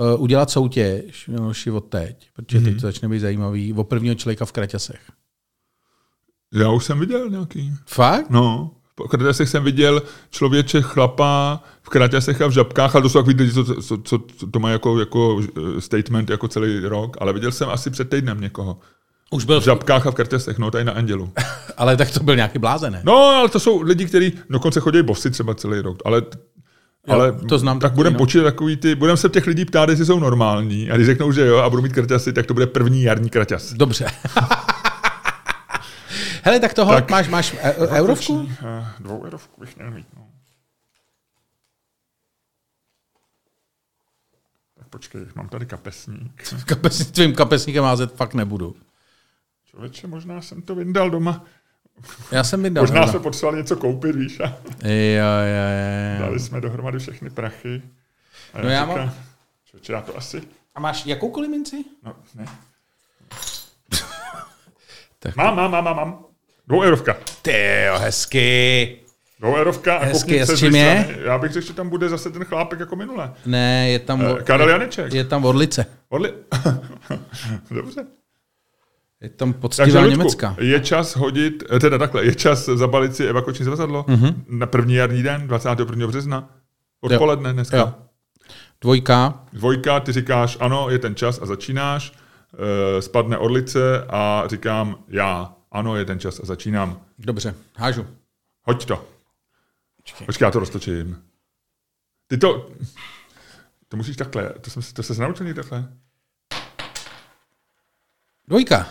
eh, udělat soutěž, Miloši, od teď, protože teď to začne být zajímavý, o prvního člověka v kraťasech. Já už jsem viděl nějaký. Fakt? No, v kraťasech jsem viděl člověče chlapa v kraťasech a v žabkách, ale to jsou takový lidi, co, co, co, co to má jako, jako eh, statement jako celý rok, ale viděl jsem asi před týdnem někoho. Už byl, V žabkách a v kraťasech, no tady na Andělu. ale tak to byl nějaký blázen, ne? No, ale to jsou lidi, kteří dokonce chodí bosy třeba celý rok, ale ale to znám tak budeme no. počítat takový ty, budeme se těch lidí ptát, jestli jsou normální a když řeknou, že jo a budou mít kraťasy, tak to bude první jarní kraťas. Dobře. Hele, tak toho, Tak. máš, máš e- eurovku? Eh, Dvou eurovku bych měl mít, no. Tak počkej, mám tady kapesník. Kapes, tvým kapesníkem házet fakt nebudu. Člověče, možná jsem to vyndal doma. Já jsem vydal. Možná jsme potřebovali něco koupit, víš, a Jo, jo, jo, jo. dali jsme dohromady všechny prachy. A No já říkám, mám- Člověče, já to asi... A máš jakoukoliv minci? No, ne. Tak. Mám, mám, mám, mám, mám. Dvou eurovka. Ty jo, hezky. Dvou eurovka a Hezky, s čím je? Já bych řekl, že tam bude zase ten chlápek jako minule. Ne, je tam... Eh, Karel Janeček. Je tam Orlice. Odli... Dobře. Je tam Takže poctivá Ludku, Německa. je čas hodit, eh, teda takhle, je čas zabalit si evakuační zavazadlo Mhm. mm-hmm. na první jarní den, 21. března, odpoledne dneska. Jo. Dvojka. Dvojka, ty říkáš, ano, je ten čas a začínáš, e, spadne orlice a říkám já, ano, je ten čas a začínám. Dobře, hážu. Hoď to. Počkej. Počkej, já to roztočím. Ty to... To musíš takhle, to, jsem, to se naučil takhle. Dvojka.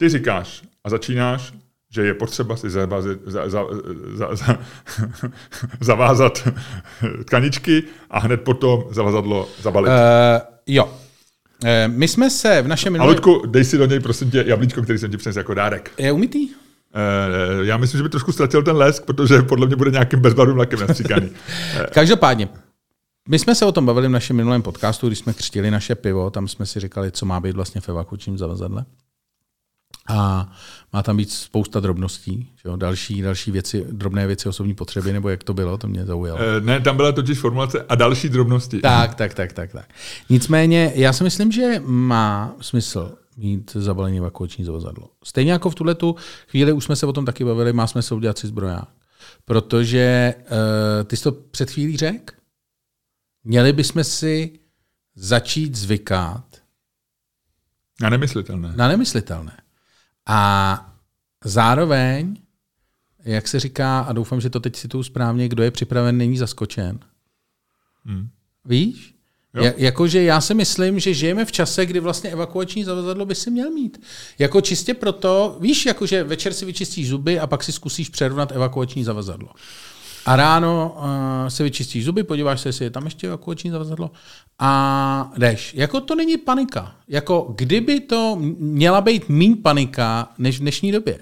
Ty říkáš a začínáš, že je potřeba si zavázat, za, za, za, za, zavázat tkaničky a hned potom zavazadlo zabalit. Uh, jo. Uh, my jsme se v našem a minulém... Ludku, dej si do něj prosím tě jablíčko, který jsem ti přinesl jako dárek. Je umytý? Uh, já myslím, že by trošku ztratil ten lesk, protože podle mě bude nějakým bezbarvým lakem nastříkaný. Každopádně, my jsme se o tom bavili v našem minulém podcastu, když jsme křtili naše pivo, tam jsme si říkali, co má být vlastně v evakuačním zavazadle. A má tam být spousta drobností, jo? Další, další věci, drobné věci osobní potřeby, nebo jak to bylo, to mě zaujalo. Uh, ne, tam byla totiž formulace a další drobnosti. Tak, tak, tak, tak, tak. Nicméně, já si myslím, že má smysl mít zabalený evakuační zavazadlo. Stejně jako v tuhle tu chvíli už jsme se o tom taky bavili, má smysl udělat si zbroják. Protože uh, ty jsi to před chvílí řekl, měli bychom si začít zvykat A nemyslitelné. na nemyslitelné. A zároveň, jak se říká, a doufám, že to teď si tu správně, kdo je připraven, není zaskočen. Hmm. Víš? Ja, jakože já si myslím, že žijeme v čase, kdy vlastně evakuační zavazadlo by si měl mít. Jako čistě proto, víš, jakože večer si vyčistíš zuby a pak si zkusíš přerovnat evakuační zavazadlo. A ráno uh, si vyčistíš zuby, podíváš se, jestli je tam ještě evakuační zavazadlo a jdeš. Jako to není panika. Jako kdyby to měla být míň panika než v dnešní době.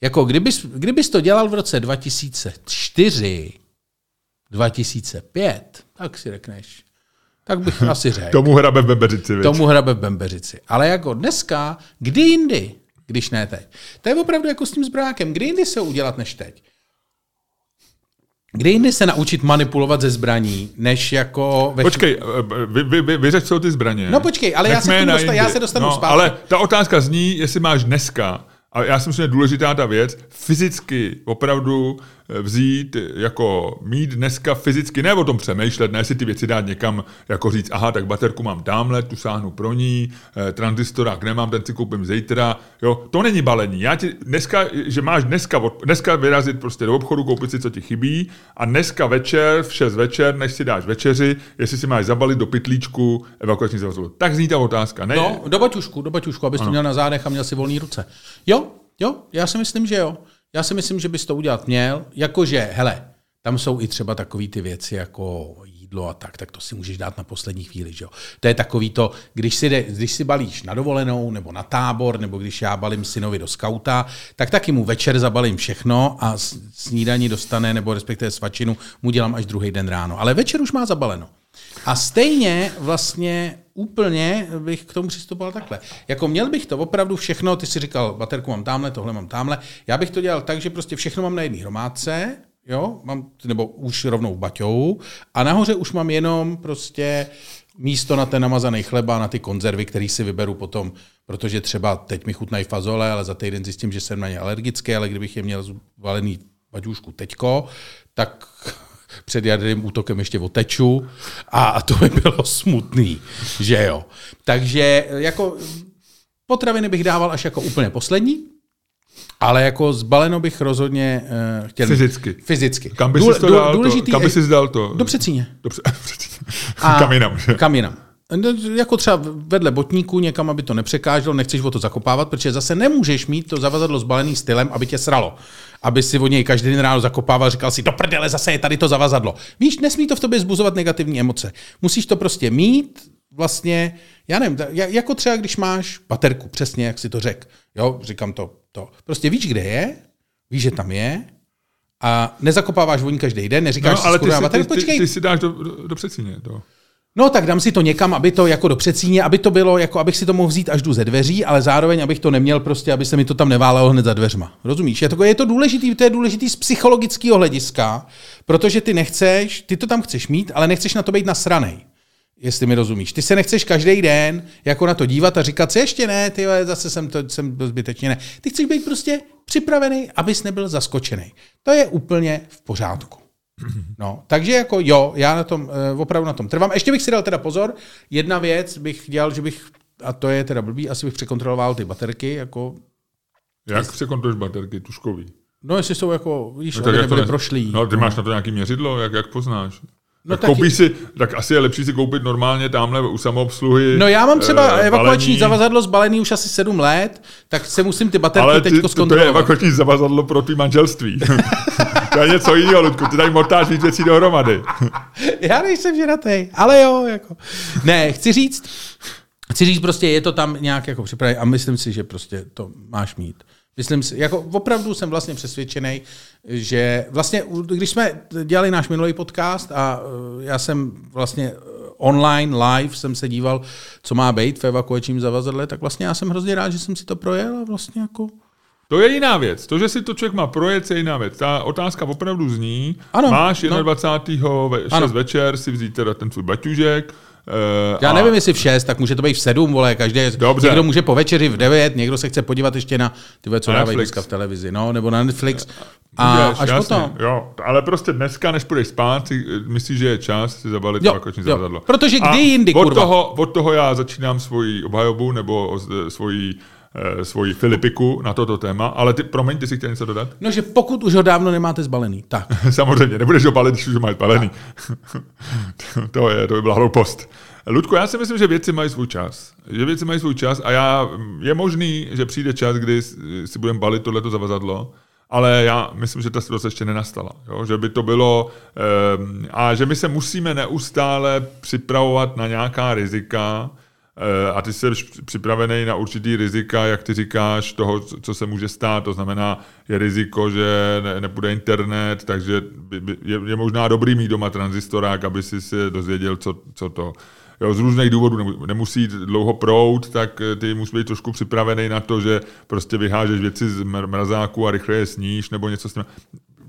Jako kdybys, kdybys to dělal v roce 2004, 2005, tak si řekneš. Tak bych asi řekl. Tomu hrabe v bebeřici, viď? Tomu hrabe v Bembeřici. Ale jako dneska, kdy jindy, když ne teď. To je opravdu jako s tím zbrákem. Kdy jindy se udělat než teď? Kde jinde se naučit manipulovat ze zbraní, než jako... Ve Počkej, eh, vy, vy, vy, vyřeš, co ty zbraně. No počkej, ale já se, Nechme k je tomu na dosta- jindy. já se dostanu no, zpátky. Ale ta otázka zní, jestli máš dneska, a já si myslím, že je důležitá ta věc, fyzicky opravdu vzít, eh, jako mít dneska fyzicky, ne o tom přemýšlet, ne si ty věci dát někam, jako říct, aha, tak baterku mám tamhle, tu sáhnu pro ní, eh, tranzistorák nemám, ten si koupím zítra, jo, to není balení. Já ti dneska, že máš dneska, dneska vyrazit prostě do obchodu, koupit si, co ti chybí a dneska večer, v 6 večer, než si dáš večeři, jestli si máš zabalit do pytlíčku evakuační zavazadlo. Tak zní ta otázka, ne? No, do baťušku, do baťušku, abys to měl na zádech a měl si volné ruce. Jo, jo, já si myslím, že jo. Já si myslím, že bys to udělat měl, jakože, hele, tam jsou i třeba takové ty věci jako jídlo a tak, tak to si můžeš dát na poslední chvíli, že jo. To je takový to, když si, jde, když si balíš na dovolenou, nebo na tábor, nebo když já balím synovi do skauta, tak taky mu večer zabalím všechno a snídaní dostane, nebo respektive svačinu mu dělám až druhý den ráno. Ale večer už má zabaleno. A stejně vlastně úplně bych k tomu přistupoval takhle. Jako měl bych to opravdu všechno, ty si říkal, baterku mám tamhle, tohle mám tamhle, já bych to dělal tak, že prostě všechno mám na jedné hromádce, jo, mám, nebo už rovnou baťou a nahoře už mám jenom prostě místo na ten namazaný chleba, na ty konzervy, který si vyberu potom, protože třeba teď mi chutnají fazole, ale za týden zjistím, že jsem na ně alergický, ale kdybych je měl zvalený baťůžku teďko, tak před jaderným útokem ještě oteču a, a to by bylo smutný, že jo. Takže jako potraviny bych dával až jako úplně poslední, ale jako zbaleno bych rozhodně uh, chtěl. Fyzicky. Fyzicky. Kam by Důle- si to dal? To, důležitý kam by si dal to? Do přecíně. Dobře, A- kam jinam, že? Kam jinam. No, Jako třeba vedle botníku někam, aby to nepřekáželo, nechceš o to zakopávat, protože zase nemůžeš mít to zavazadlo zbalený stylem, aby tě sralo. Aby si o něj každý den ráno zakopával, říkal si, do prdele, zase je tady to zavazadlo. Víš, nesmí to v tobě zbuzovat negativní emoce. Musíš to prostě mít, vlastně, já nevím, jako třeba když máš baterku, přesně jak si to řekl. Jo, říkám to, to. Prostě víš, kde je, víš, že tam je, a nezakopáváš voní každý den, neříkáš No, si, ale ty skurvená si, baterka, ty, ty, počkej, ty si dáš do, do, do přecíně. To. No tak dám si to někam, aby to jako do přecíně, aby to bylo, jako abych si to mohl vzít až jdu ze dveří, ale zároveň, abych to neměl prostě, aby se mi to tam neválelo hned za dveřma. Rozumíš? Je to, je to důležitý, to je důležitý z psychologického hlediska, protože ty nechceš, ty to tam chceš mít, ale nechceš na to být nasranej. Jestli mi rozumíš. Ty se nechceš každý den jako na to dívat a říkat si ještě ne, ty zase jsem to jsem byl zbytečně ne. Ty chceš být prostě připravený, abys nebyl zaskočený. To je úplně v pořádku. No, takže jako jo, já na tom, uh, opravdu na tom trvám. Ještě bych si dal teda pozor, jedna věc bych dělal, že bych, a to je teda blbý, asi bych překontroloval ty baterky, jako, Jak překontroluješ baterky tuškový? no jestli jsou jako, víš, No, to nebyly ne- prošlý. No, ty máš na to nějaký měřidlo, jak, jak poznáš? No tak taky- si, tak asi je lepší si koupit normálně tamhle u samoobsluhy. No já mám třeba eh, evakuační balení, zavazadlo zbalený už asi sedm let, tak se musím ty baterky Ale ty, teďko to, to je zkontrolovat. evakuační zavazadlo pro tvý manželství. to je něco jiného, Ludku. Ty tady motáš víc věcí dohromady. Já nejsem ženatý, ale jo, jako. Ne, chci říct, chci říct prostě, je to tam nějak jako připravené a myslím si, že prostě to máš mít. Myslím si, jako opravdu jsem vlastně přesvědčený, že vlastně, když jsme dělali náš minulý podcast a eh, já jsem vlastně eh, online, live jsem se díval, co má být v evakuačním zavazadle, tak vlastně já jsem hrozně rád, že jsem si to projel a vlastně jako... To je jiná věc. To, že si to člověk má projet, je jiná věc. Ta otázka opravdu zní, Ano, máš no. 21. ve 6 Ano. večer si vzít teda ten tvůj baťužek. Eh, Já a- nevím, jestli v 6, tak může to být v 7, vole, každý, Dobře. někdo může po večeři v 9, někdo se chce podívat ještě na ty co Na dávají dneska v televizi, no, nebo na Netflix. A Můžeš, až jasně, potom. Jo, ale prostě dneska, než půjdeš spát, si, eh, myslíš, že je čas si zabalit Jo, jo. zavazadlo. Protože A kdy jindy, od kurva? Toho, od toho já začínám svoji obhajobu nebo eh, svoji, eh, svoji Filipiku na toto téma, ale ty, promiň, ty si chtěl něco dodat? No, že pokud už ho dávno nemáte zbalený, tak. Samozřejmě, nebudeš ho balit, když už ho máš balený. to, je, to by byla hloupost. Ludku, já si myslím, že věci mají svůj čas. Že věci mají svůj čas a já, je možný, že přijde čas, kdy si budeme balit tohleto zavazadlo, ale já myslím, že ta situace ještě nenastala. Jo? Že by to bylo... Um, a že my se musíme neustále připravovat na nějaká rizika, Eh, a ty jsi připravený na určitý rizika, jak ty říkáš, toho, co se může stát. To znamená, je riziko, že ne, nepůjde internet, takže je, je možná dobrý mít doma tranzistorák, aby si se dozvěděl, co, co to. Jo, z různých důvodů nemu- nemusí dlouho prout, tak eh, ty musí být trošku připravený na to, že prostě vyhážeš věci z mr- mrazáku a rychle je sníš, nebo něco s tím.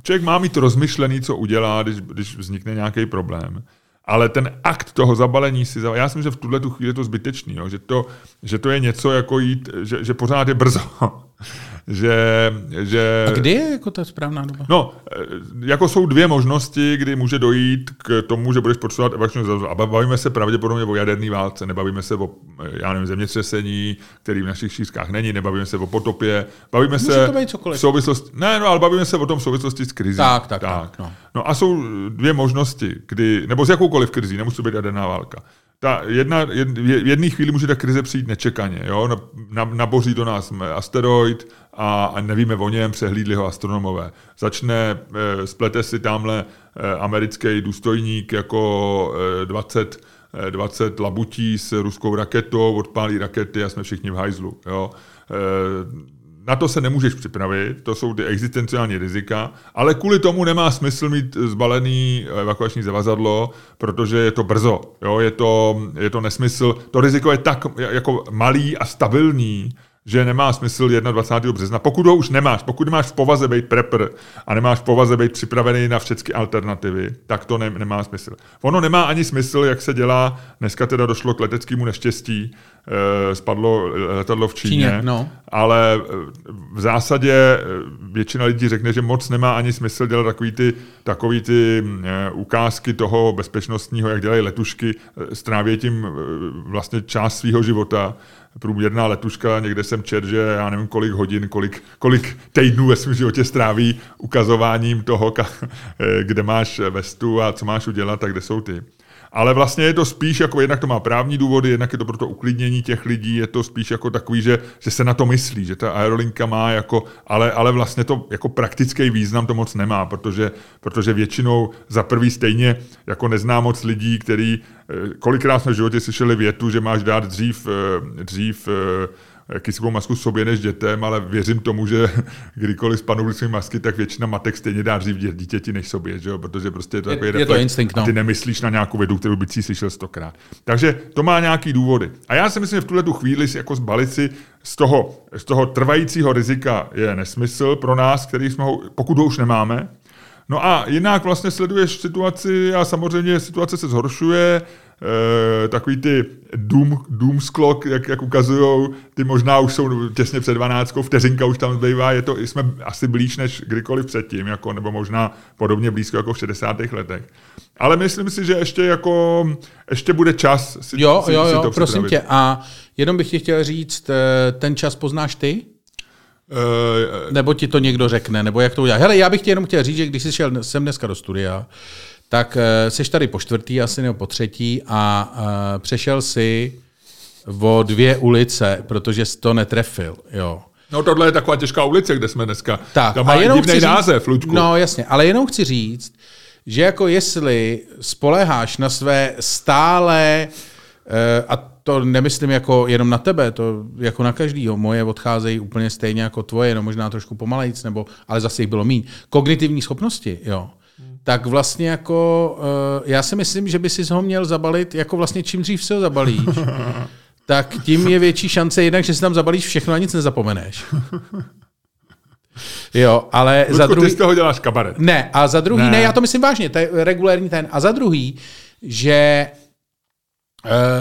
člověk má mít rozmyšlený, co udělá, když, když vznikne nějaký problém. Ale ten akt toho zabalení si, já si myslím, že v tuhle tu chvíli je to zbytečný, jo? Že, to, že to je něco jako jít, že, že pořád je brzo. Že, že... A kdy je jako ta správná doba? No, eh, jako jsou dvě možnosti, kdy může dojít k tomu, že budeš potřebovat evakuační A bavíme se pravděpodobně o jaderné válce, nebavíme se o, eh, já nevím, zemětřesení, který v našich šířkách není, nebavíme se o potopě, bavíme Může se to být cokoliv. v souvislosti, ne, no, ale bavíme se o tom v souvislosti s krizí. Tak, tak, tak, no. no. a jsou dvě možnosti, kdy, nebo s jakoukoliv krizí, nemusí to být jaderná válka. Ta jedna, jed, v jedné chvíli může ta krize přijít nečekaně. Jo? Na, na, naboří do nás asteroid a, a nevíme o něm, přehlídli ho astronomové. Začne, e, splete si tamhle e, americký důstojník jako e, 20, e, 20 labutí s ruskou raketou, odpálí rakety a jsme všichni v hajzlu. Jo? E, na to se nemůžeš připravit, to jsou ty existenciální rizika, ale kvůli tomu nemá smysl mít zbalený evakuační zavazadlo, protože je to brzo, jo? Je, to, je to nesmysl. To riziko je tak jako malý a stabilní, že nemá smysl 21. března. Pokud ho už nemáš, pokud máš v povaze být prepper a nemáš v povaze být připravený na všechny alternativy, tak to ne, nemá smysl. Ono nemá ani smysl, jak se dělá, dneska teda došlo k leteckému neštěstí, spadlo letadlo v Číně, Číně, no. ale eh, v zásadě eh, většina lidí řekne, že moc nemá ani smysl dělat takový ty, takový ty eh, ukázky toho bezpečnostního, jak dělají letušky, eh, stráví tím eh, vlastně část svého života, průměrná letuška, někde jsem čet, že já nevím kolik hodin, kolik, kolik týdnů ve svém životě stráví ukazováním toho, eh, kde máš vestu a co máš udělat a kde jsou ty. Ale vlastně je to spíš jako, jednak to má právní důvody, jednak je to pro to uklidnění těch lidí, je to spíš jako takový, že, že se na to myslí, že ta aerolinka má jako, ale, ale vlastně to jako praktický význam to moc nemá, protože, protože většinou za prvý stejně jako nezná moc lidí, který, eh, kolikrát jsme v životě slyšeli větu, že máš dát dřív, eh, dřív kyslíkovou masku sobě než dětem, ale věřím tomu, že kdykoliv spadnou svými masky, tak většina matek stejně dá dřív dítěti než sobě, že jo? protože prostě je to Je- takový je to reflex instinkt, a no. ty nemyslíš na nějakou vědu, kterou by si slyšel stokrát. Takže to má nějaký důvody. A já si myslím, že v tuhle tu chvíli si jako zbalit si z toho, z toho trvajícího rizika je nesmysl pro nás, který jsme ho, pokud ho už nemáme. No a jinak vlastně sleduješ situaci a samozřejmě situace se zhoršuje, e, takový ty doom, doomsclock, jak, jak ukazují, ty možná už jsou těsně před 12, vteřinka už tam zbývá, je to, jsme asi blíž než kdykoliv předtím, jako, nebo možná podobně blízko jako v 60. letech. Ale myslím si, že ještě jako, ještě bude čas si, Jo, si, jo, si jo, to prosím připravit. tě. A jenom bych ti chtěl říct, eh, ten čas poznáš ty? E, Nebo ti to někdo řekne, nebo jak to udělá. Hele, já bych ti jenom chtěl říct, že když jsi šel sem dneska do studia, tak jsi tady po čtvrtý asi nebo po třetí a uh, přešel si o dvě ulice, protože jsi to netrefil. Jo. no tohle je taková těžká ulice, kde jsme dneska. Tak, Tam má a jenom chci říct, název, Luďku. No jasně, ale jenom chci říct, že jako jestli spoléháš na své stále, eh, a to nemyslím jako jenom na tebe, to jako na každýho, moje odcházejí úplně stejně jako tvoje, no možná trošku pomalejc, nebo, ale zase jich bylo míň. Kognitivní schopnosti, jo. Tak vlastně jako, eh, já si myslím, že by si ho měl zabalit, jako vlastně čím dřív si ho zabalíš, tak tím je větší šance jednak, že si tam zabalíš všechno a nic nezapomeneš. Jo, ale Luďku, za druhý... ty z toho děláš kabaret. Ne, a za druhý, ne. Ne. ne, já to myslím vážně, to je regulérní ten. A za druhý, že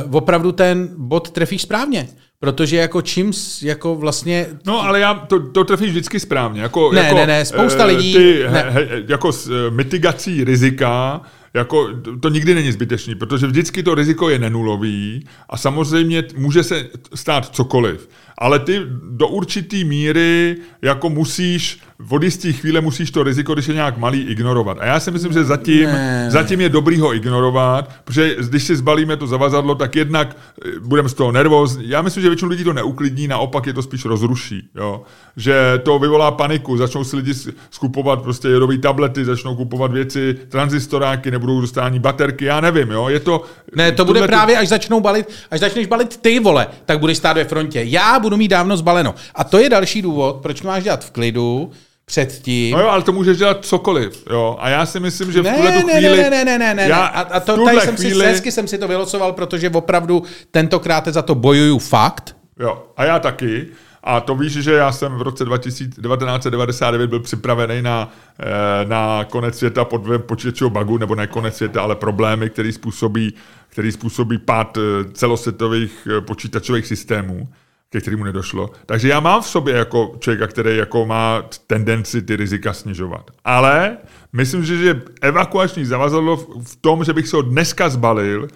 uh, opravdu ten bod trefíš správně. Protože jako čím, jako vlastně, No, ale já to, to trefíš vždycky správně. Jako, Ne, jako, ne, ne, spousta eh, lidí- Ty, ne. he, he, jako s eh, mitigací rizika, jako to- nikdy není zbytečný, protože vždycky to riziko je nenulový a samozřejmě může se stát cokoliv. Ale ty do určitý míry jako musíš, v jistý chvíle musíš to riziko, když je nějak malý, ignorovat. A já si myslím, že zatím, Ne. zatím je dobrý ho ignorovat, protože když si zbalíme to zavazadlo, tak jednak eh, budeme z toho nervózní. Já myslím, že většinu lidí to neuklidní, naopak je to spíš rozruší. Jo? Že to vyvolá paniku, začnou si lidi skupovat prostě jedové tablety, začnou kupovat věci, transistoráky, nebudou dostání baterky, já nevím. Jo? Je to, ne, to bude právě, až začnou balit, až začneš balit ty vole, tak budeš stát ve frontě. Já budu mít dávno zbaleno. A to je další důvod, proč to máš dělat v klidu, předtím. No jo, ale to můžeš dělat cokoliv, jo. A já si myslím, že v tuhle Ne, tu ne, chvíli... ne, ne, ne, ne, ne. Já A, a to, tady jsem si, chvíli- hezky jsem si to vylosoval, protože opravdu tentokrát za to bojuju fakt. Jo, a já taky. A to víš, že já jsem v roce 2000, 1999 byl připravený na, eh, na konec světa pod vlivem počítačového bugu, nebo ne konec světa, ale problémy, který způsobí, který způsobí pád eh, celosvětových eh, počítačových systémů ke kterému nedošlo. Takže já mám v sobě jako člověka, který jako má tendenci ty rizika snižovat. Ale myslím, že, že evakuační zavazadlo v tom, že bych se ho dneska zbalil,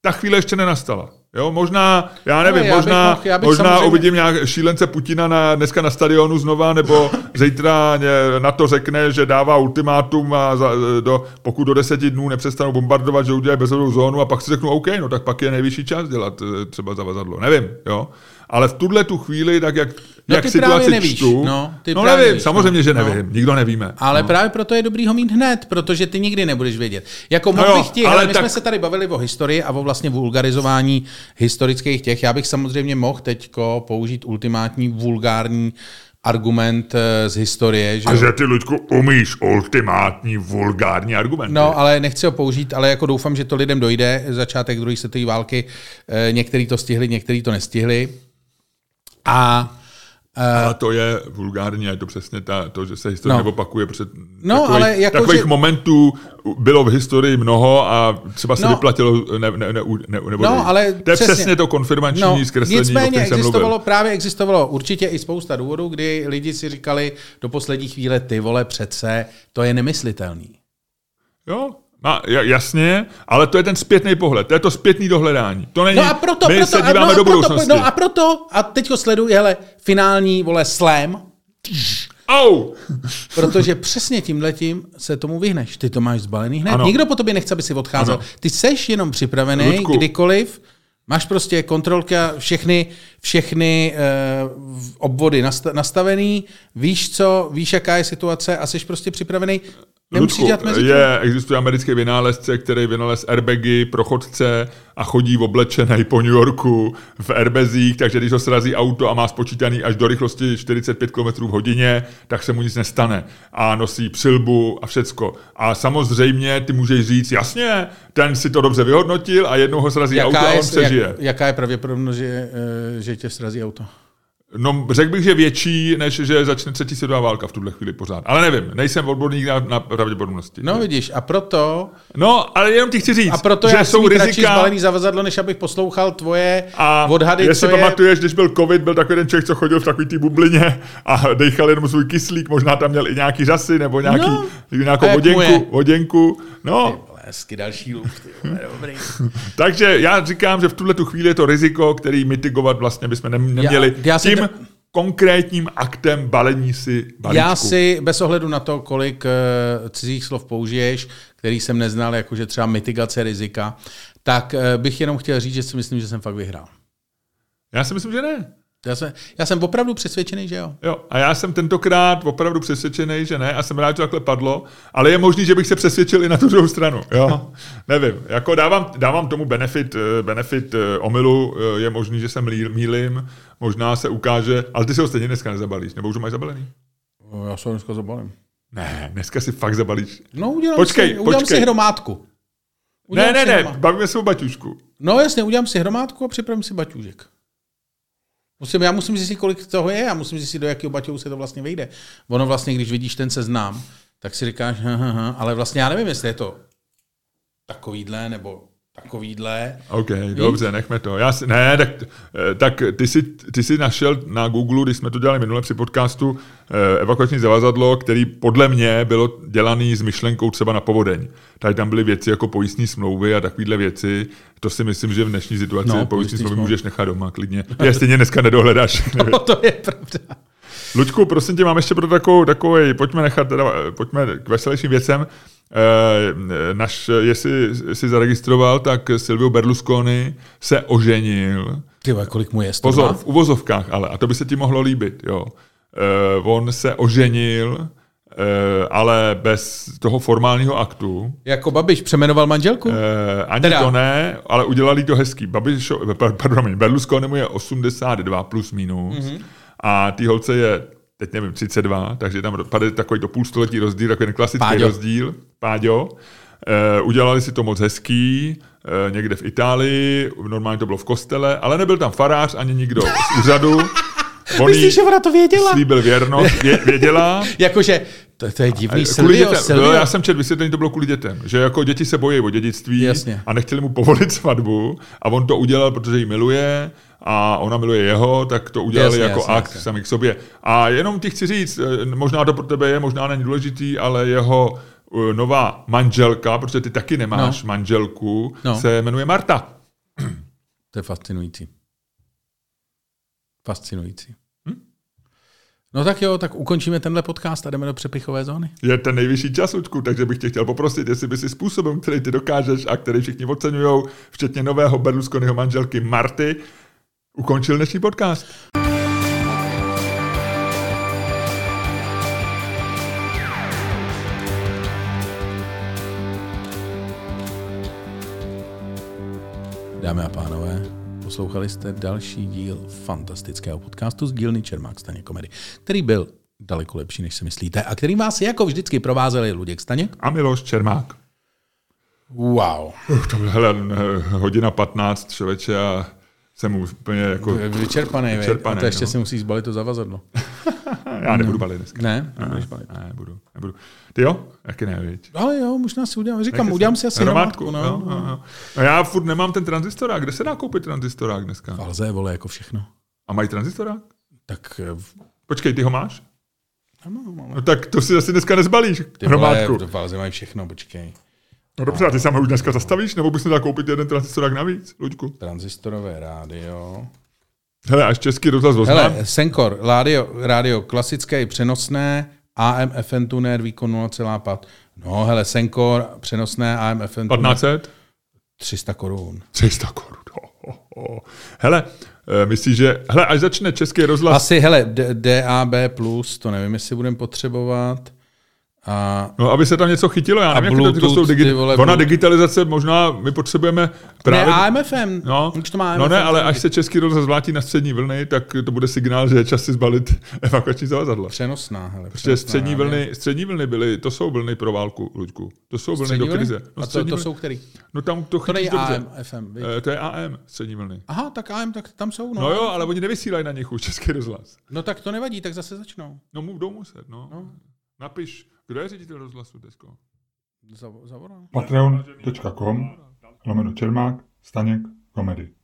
ta chvíle ještě nenastala. Jo, možná, já nevím, No, já bych možná, mohl- já bych možná samozřejmě- uvidím nějak šílence Putina na, dneska na stadionu znova, nebo zítra na to řekne, že dává ultimátum a za, do, pokud do deseti dnů nepřestanou bombardovat, že udělají bezhodnou zónu a pak si řeknu, OK, no tak pak je nejvyšší čas dělat eh, třeba zavazadlo. Nevím, jo. Ale v tuhle tu chvíli, tak jak, No, jak ty situaci právě nevíš, čtu, no, ty no právě nevím, nevíš, samozřejmě, no. že No. nevím, nikdo nevíme. Ale no. právě proto je dobrý ho mít hned, protože ty nikdy nebudeš vědět. Jako No jo, bych ti, ale my tak- jsme se tady bavili o historii a o vlastně vulgarizování historických těch. Já bych samozřejmě mohl teďko použít ultimátní vulgární argument eh, z historie. Že A že ty, Luďku, umíš ultimátní vulgární argumenty. No, ale nechci ho použít, ale jako doufám, že to lidem dojde. Začátek druhé světové války, eh, některý to stihli, některý to nestihli. A Ale to je vulgární a je to přesně ta, to, že se historie No. neopakuje, protože No, takových, ale jako, takových že- momentů bylo v historii mnoho a třeba se No. vyplatilo ne, ne, ne, ne, nebo No, ale To je přesně. přesně to konfirmační No, zkreslení, o nicméně kterém jsem existovalo, mluvil. právě existovalo určitě i spousta důvodů, kdy lidi si říkali do poslední chvíle, ty vole, přece, to je nemyslitelný. Jo, má, ja- jasně, ale to je ten zpětný pohled, to je to zpětný dohledání. To není, No a proto, my proto, se a- díváme no a do proto, budoucnosti. no a proto, a teďko sleduj, hele, finální, vole, slam, Au! protože přesně tímhletím se tomu vyhneš. Ty to máš zbalený hned. Ano. Nikdo po tobě nechce, aby si odcházel. Ano. Ty seš jenom připravený, Ludku. kdykoliv, máš prostě kontrolka, všechny, všechny uh, obvody nasta- nastavený, víš co, víš, jaká je situace a jsi prostě připravený. Nemusíš Ludku, dělat mezi je, existuje americký vynálezce, který vynalez airbagy pro chodce a chodí v oblečenej po New Yorku v airbezích, takže když ho srazí auto a má spočítaný až do rychlosti 45 km v hodině, tak se mu nic nestane. A nosí přilbu a všecko. A samozřejmě ty můžeš říct, jasně, ten si to dobře vyhodnotil a jednou ho srazí auto a on přežije. jak, jaká je pravděpodobnost, že, eh, že tě srazí auto? No, řekl bych, že větší, než že začne třetí světová válka v tuhle chvíli pořád. Ale nevím, nejsem odborník na, na pravděpodobnosti. No vidíš, a proto, no, ale jenom ti chci říct, a proto že já jsou rizika... zbalený zavazadlo, než abych poslouchal tvoje A odhady, jestli co je... pamatuješ, když byl covid, byl takový ten člověk, co chodil v takový té bublině a dechal jenom svůj kyslík, možná tam měl i nějaký řasy nebo nějaký, No. nějakou je? voděnku, voděnku. No, Hezky další vole, dobrý. takže já říkám, že v tuhle tu chvíli je to riziko, který mitigovat vlastně bychom nem- neměli já si tím to- konkrétním aktem balení si balíčku. Já si bez ohledu na to, kolik uh, cizích slov použiješ, který jsem neznal, jakože třeba mitigace rizika, tak uh, bych jenom chtěl říct, že si myslím, že jsem fakt vyhrál. já si myslím, že ne. Já jsem, já jsem opravdu přesvědčený, že jo. Jo, a já jsem tentokrát opravdu přesvědčený, že ne, a jsem rád, že to takhle padlo, ale je možný, že bych se přesvědčil i na tu druhou stranu. Jo, nevím. Jako dávám, dávám tomu benefit, eh, benefit eh, omylu, eh, je možný, že se mýlím, možná se ukáže, ale ty se ho stejně dneska nezabalíš, nebo už ho máš zabalený? Já se dneska zabalím. Ne, dneska si fakt zabalíš. No, udělám, Počkej, si, udělám počkej. si hromádku. Ne, Udělám ne, si ne, hromádku. bavíme se o baťušku. No jasně, udělám si hromádku a připravím si baťůžek. Musím, já musím zjistit, kolik toho je, já musím zjistit, do jakého baťohu se to vlastně vejde. Ono vlastně, když vidíš ten seznam, tak si říkáš, ha, ha, ha, ale vlastně já nevím, jestli je to takovýhle nebo takovýhle. OK, dobře, nechme to. Já si, ne, tak, eh, tak ty, jsi, ty jsi našel na Google, když jsme to dělali minule při podcastu, eh, evakuační zavazadlo, který podle mě bylo dělaný s myšlenkou třeba na povodeň. Tady tam byly věci jako pojistní smlouvy a takovéhle věci. To si myslím, že v dnešní situaci No, pojistní smlouvy smlouvy. můžeš nechat doma klidně. Ty je stejně dneska nedohledáš. No, to je pravda. Luďku, prosím tě, mám ještě pro takovou, takový, pojďme nechat, teda, pojďme k veselějším věcem. Eh, naš, jestli jsi zaregistroval, tak Silvio Berlusconi se oženil. Ty kolik mu je? 102? Pozor, v uvozovkách ale, a to by se ti mohlo líbit, jo. Eh, on se oženil, eh, ale bez toho formálního aktu. Jako Babiš přemenoval manželku? Eh, ani Teda. to ne, ale udělali to hezký. Babiš, pardon, Berlusconi mu je 82 plus minus Mhm. mm-hmm. A té holce je teď nevím, 32, takže tam padá takový to půlstoletí rozdíl, takový ten klasický Páďo. rozdíl, Páďo. E, udělali si to moc hezký, e, někde v Itálii, normálně to bylo v kostele, ale nebyl tam farář ani nikdo z úřadu. Myslíš, že ona to věděla? slíbil věrnost, vě, věděla. Jakože, to, to je divný, Silvio, dětem, Silvio. jo, já jsem četl vysvětlení, to bylo kvůli dětem. Že jako děti se bojí o dědictví Jasně. a nechtěli mu povolit svatbu a on to udělal, protože ji miluje a ona miluje jeho, tak to udělali Jasně, jako jasně, akt jasně. sami k sobě. A jenom ti chci říct, eh, možná to pro tebe je, možná není důležitý, ale jeho eh, nová manželka, protože ty taky nemáš No. manželku, No. se jmenuje Marta. To je fascinující. Fascinující. No tak jo, tak ukončíme tenhle podcast a jdeme do přepichové zóny. Je ten nejvyšší čas, Luďku, takže bych tě chtěl poprosit, jestli by si způsobem, který ty dokážeš a který všichni oceňují, včetně nového Berlusconiho manželky Marty, ukončil dnešní podcast. Dámy a pánové, poslouchali jste další díl fantastického podcastu z dílny Čermák Staně komedy, který byl daleko lepší, než si myslíte a který vás jako vždycky provázeli Luděk Staněk. A Miloš Čermák. Wow. To byla hele, hodina 15 člověče a jsem úplně jako... Vyčerpaný, Vyčerpaný, a to ještě no. si musíš zbalit to zavazadlo. Já nebudu balit dneska. Ne, Ne, nebudeš balit. ne, nebudu, nebudu. Ty jo? Jaký ne, viď? Ale jo, možná si udělám, říkám, Jaký udělám si asi hromádku. No, jo, jo. A já furt nemám ten tranzistorák. Kde se dá koupit tranzistorák dneska? Valze, vole, jako všechno. A mají tranzistorák? Tak eh, Počkej, ty ho máš? ano, máme. No tak to si asi dneska nezbalíš. Ty Hromádku. vole, v Valze mají všechno, počkej. No dobře, a ty sám ho už dneska zastavíš? Nebo bys si dal koupit jeden tranzistorák navíc, Luďku? Transistorové rádio. Hele, až český rozhlas oznám. Hele, Senkor, rádio, rádio klasické i přenosné, AM FM tuner, výkon 0,5. No, hele, Senkor, přenosné AM FM tuner, 1500? 300 korun. 300 korun. Ho, ho, ho. Hele, eh, myslíš, že... Hele, až začne český rozhlas... Asi, hele, DAB+, to nevím, jestli budeme potřebovat. A No, aby se tam něco chytilo, já nevím, jak to, to jsou digi- vole, Ona digitalizace, možná my potřebujeme Právě... ne, AMFM. No, to má no ne, AMFM, ale až se český rozhlas zvlátí na střední vlny, tak to bude signál, že je čas si zbalit evakuační zavazadla. Přenosná, hele. Protože přenosná střední rádio. vlny, střední vlny byly, to jsou vlny pro válku, Luďku. To jsou vlny Střední do krize. No, A to, to vlny- jsou který? no tam to To není chytíš dobře. AM, FM. viď? Eh, To je AM, střední vlny. Aha, tak AM, tak tam jsou. No, No jo, ale oni nevysílají na nich už český rozhlas. no tak to nevadí, tak zase začnou. No budou muset, no. No. Napiš, kdo je ředitel rozhlasu Tesko? Zav- Zavolám. Patreon.com lomeno Čermák, Staněk, komedy.